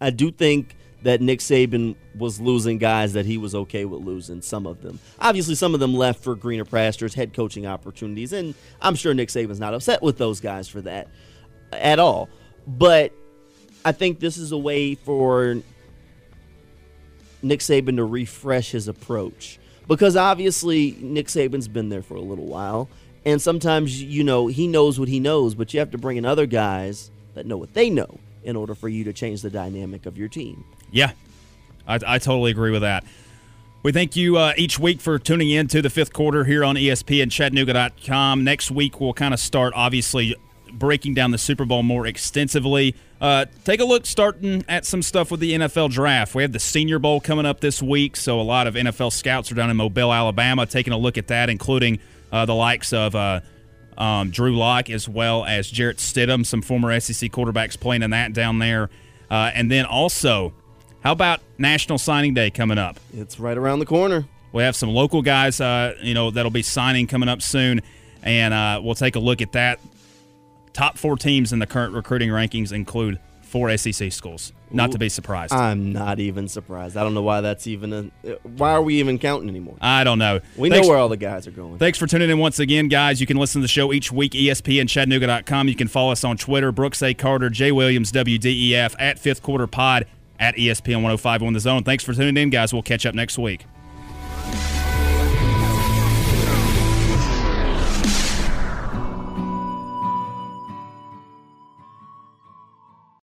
I do think that Nick Saban was losing guys that he was okay with losing. Some of them, obviously, some of them left for greener pastures, head coaching opportunities, and I'm sure Nick Saban's not upset with those guys for that at all. But I think this is a way for Nick Saban to refresh his approach because obviously Nick Saban's been there for a little while, and sometimes you know he knows what he knows, but you have to bring in other guys that know what they know in order for you to change the dynamic of your team. Yeah, I, I totally agree with that. We thank you uh, each week for tuning in to the fifth quarter here on ESPN Chattanooga.com. Next week, we'll kind of start, obviously, breaking down the Super Bowl more extensively. Uh, take a look starting at some stuff with the NFL draft. We have the Senior Bowl coming up this week, so a lot of NFL scouts are down in Mobile, Alabama, taking a look at that, including uh, the likes of uh, um, Drew Lock as well as Jarrett Stidham, some former SEC quarterbacks playing in that down there. Uh, and then also, how about National Signing Day coming up? It's right around the corner. We have some local guys, uh, you know, that'll be signing coming up soon, and uh, we'll take a look at that. Top four teams in the current recruiting rankings include four SEC schools. Not to be surprised. I'm not even surprised. I don't know why that's even a. Why are we even counting anymore? I don't know. We Thanks- know where all the guys are going. Thanks for tuning in once again, guys. You can listen to the show each week, E ESPN Chattanooga.com. You can follow us on Twitter, Brooks A. Carter, J. Williams, WDEF, at Fifth Quarter Pod, at ESPN 105 on the zone. Thanks for tuning in, guys. We'll catch up next week.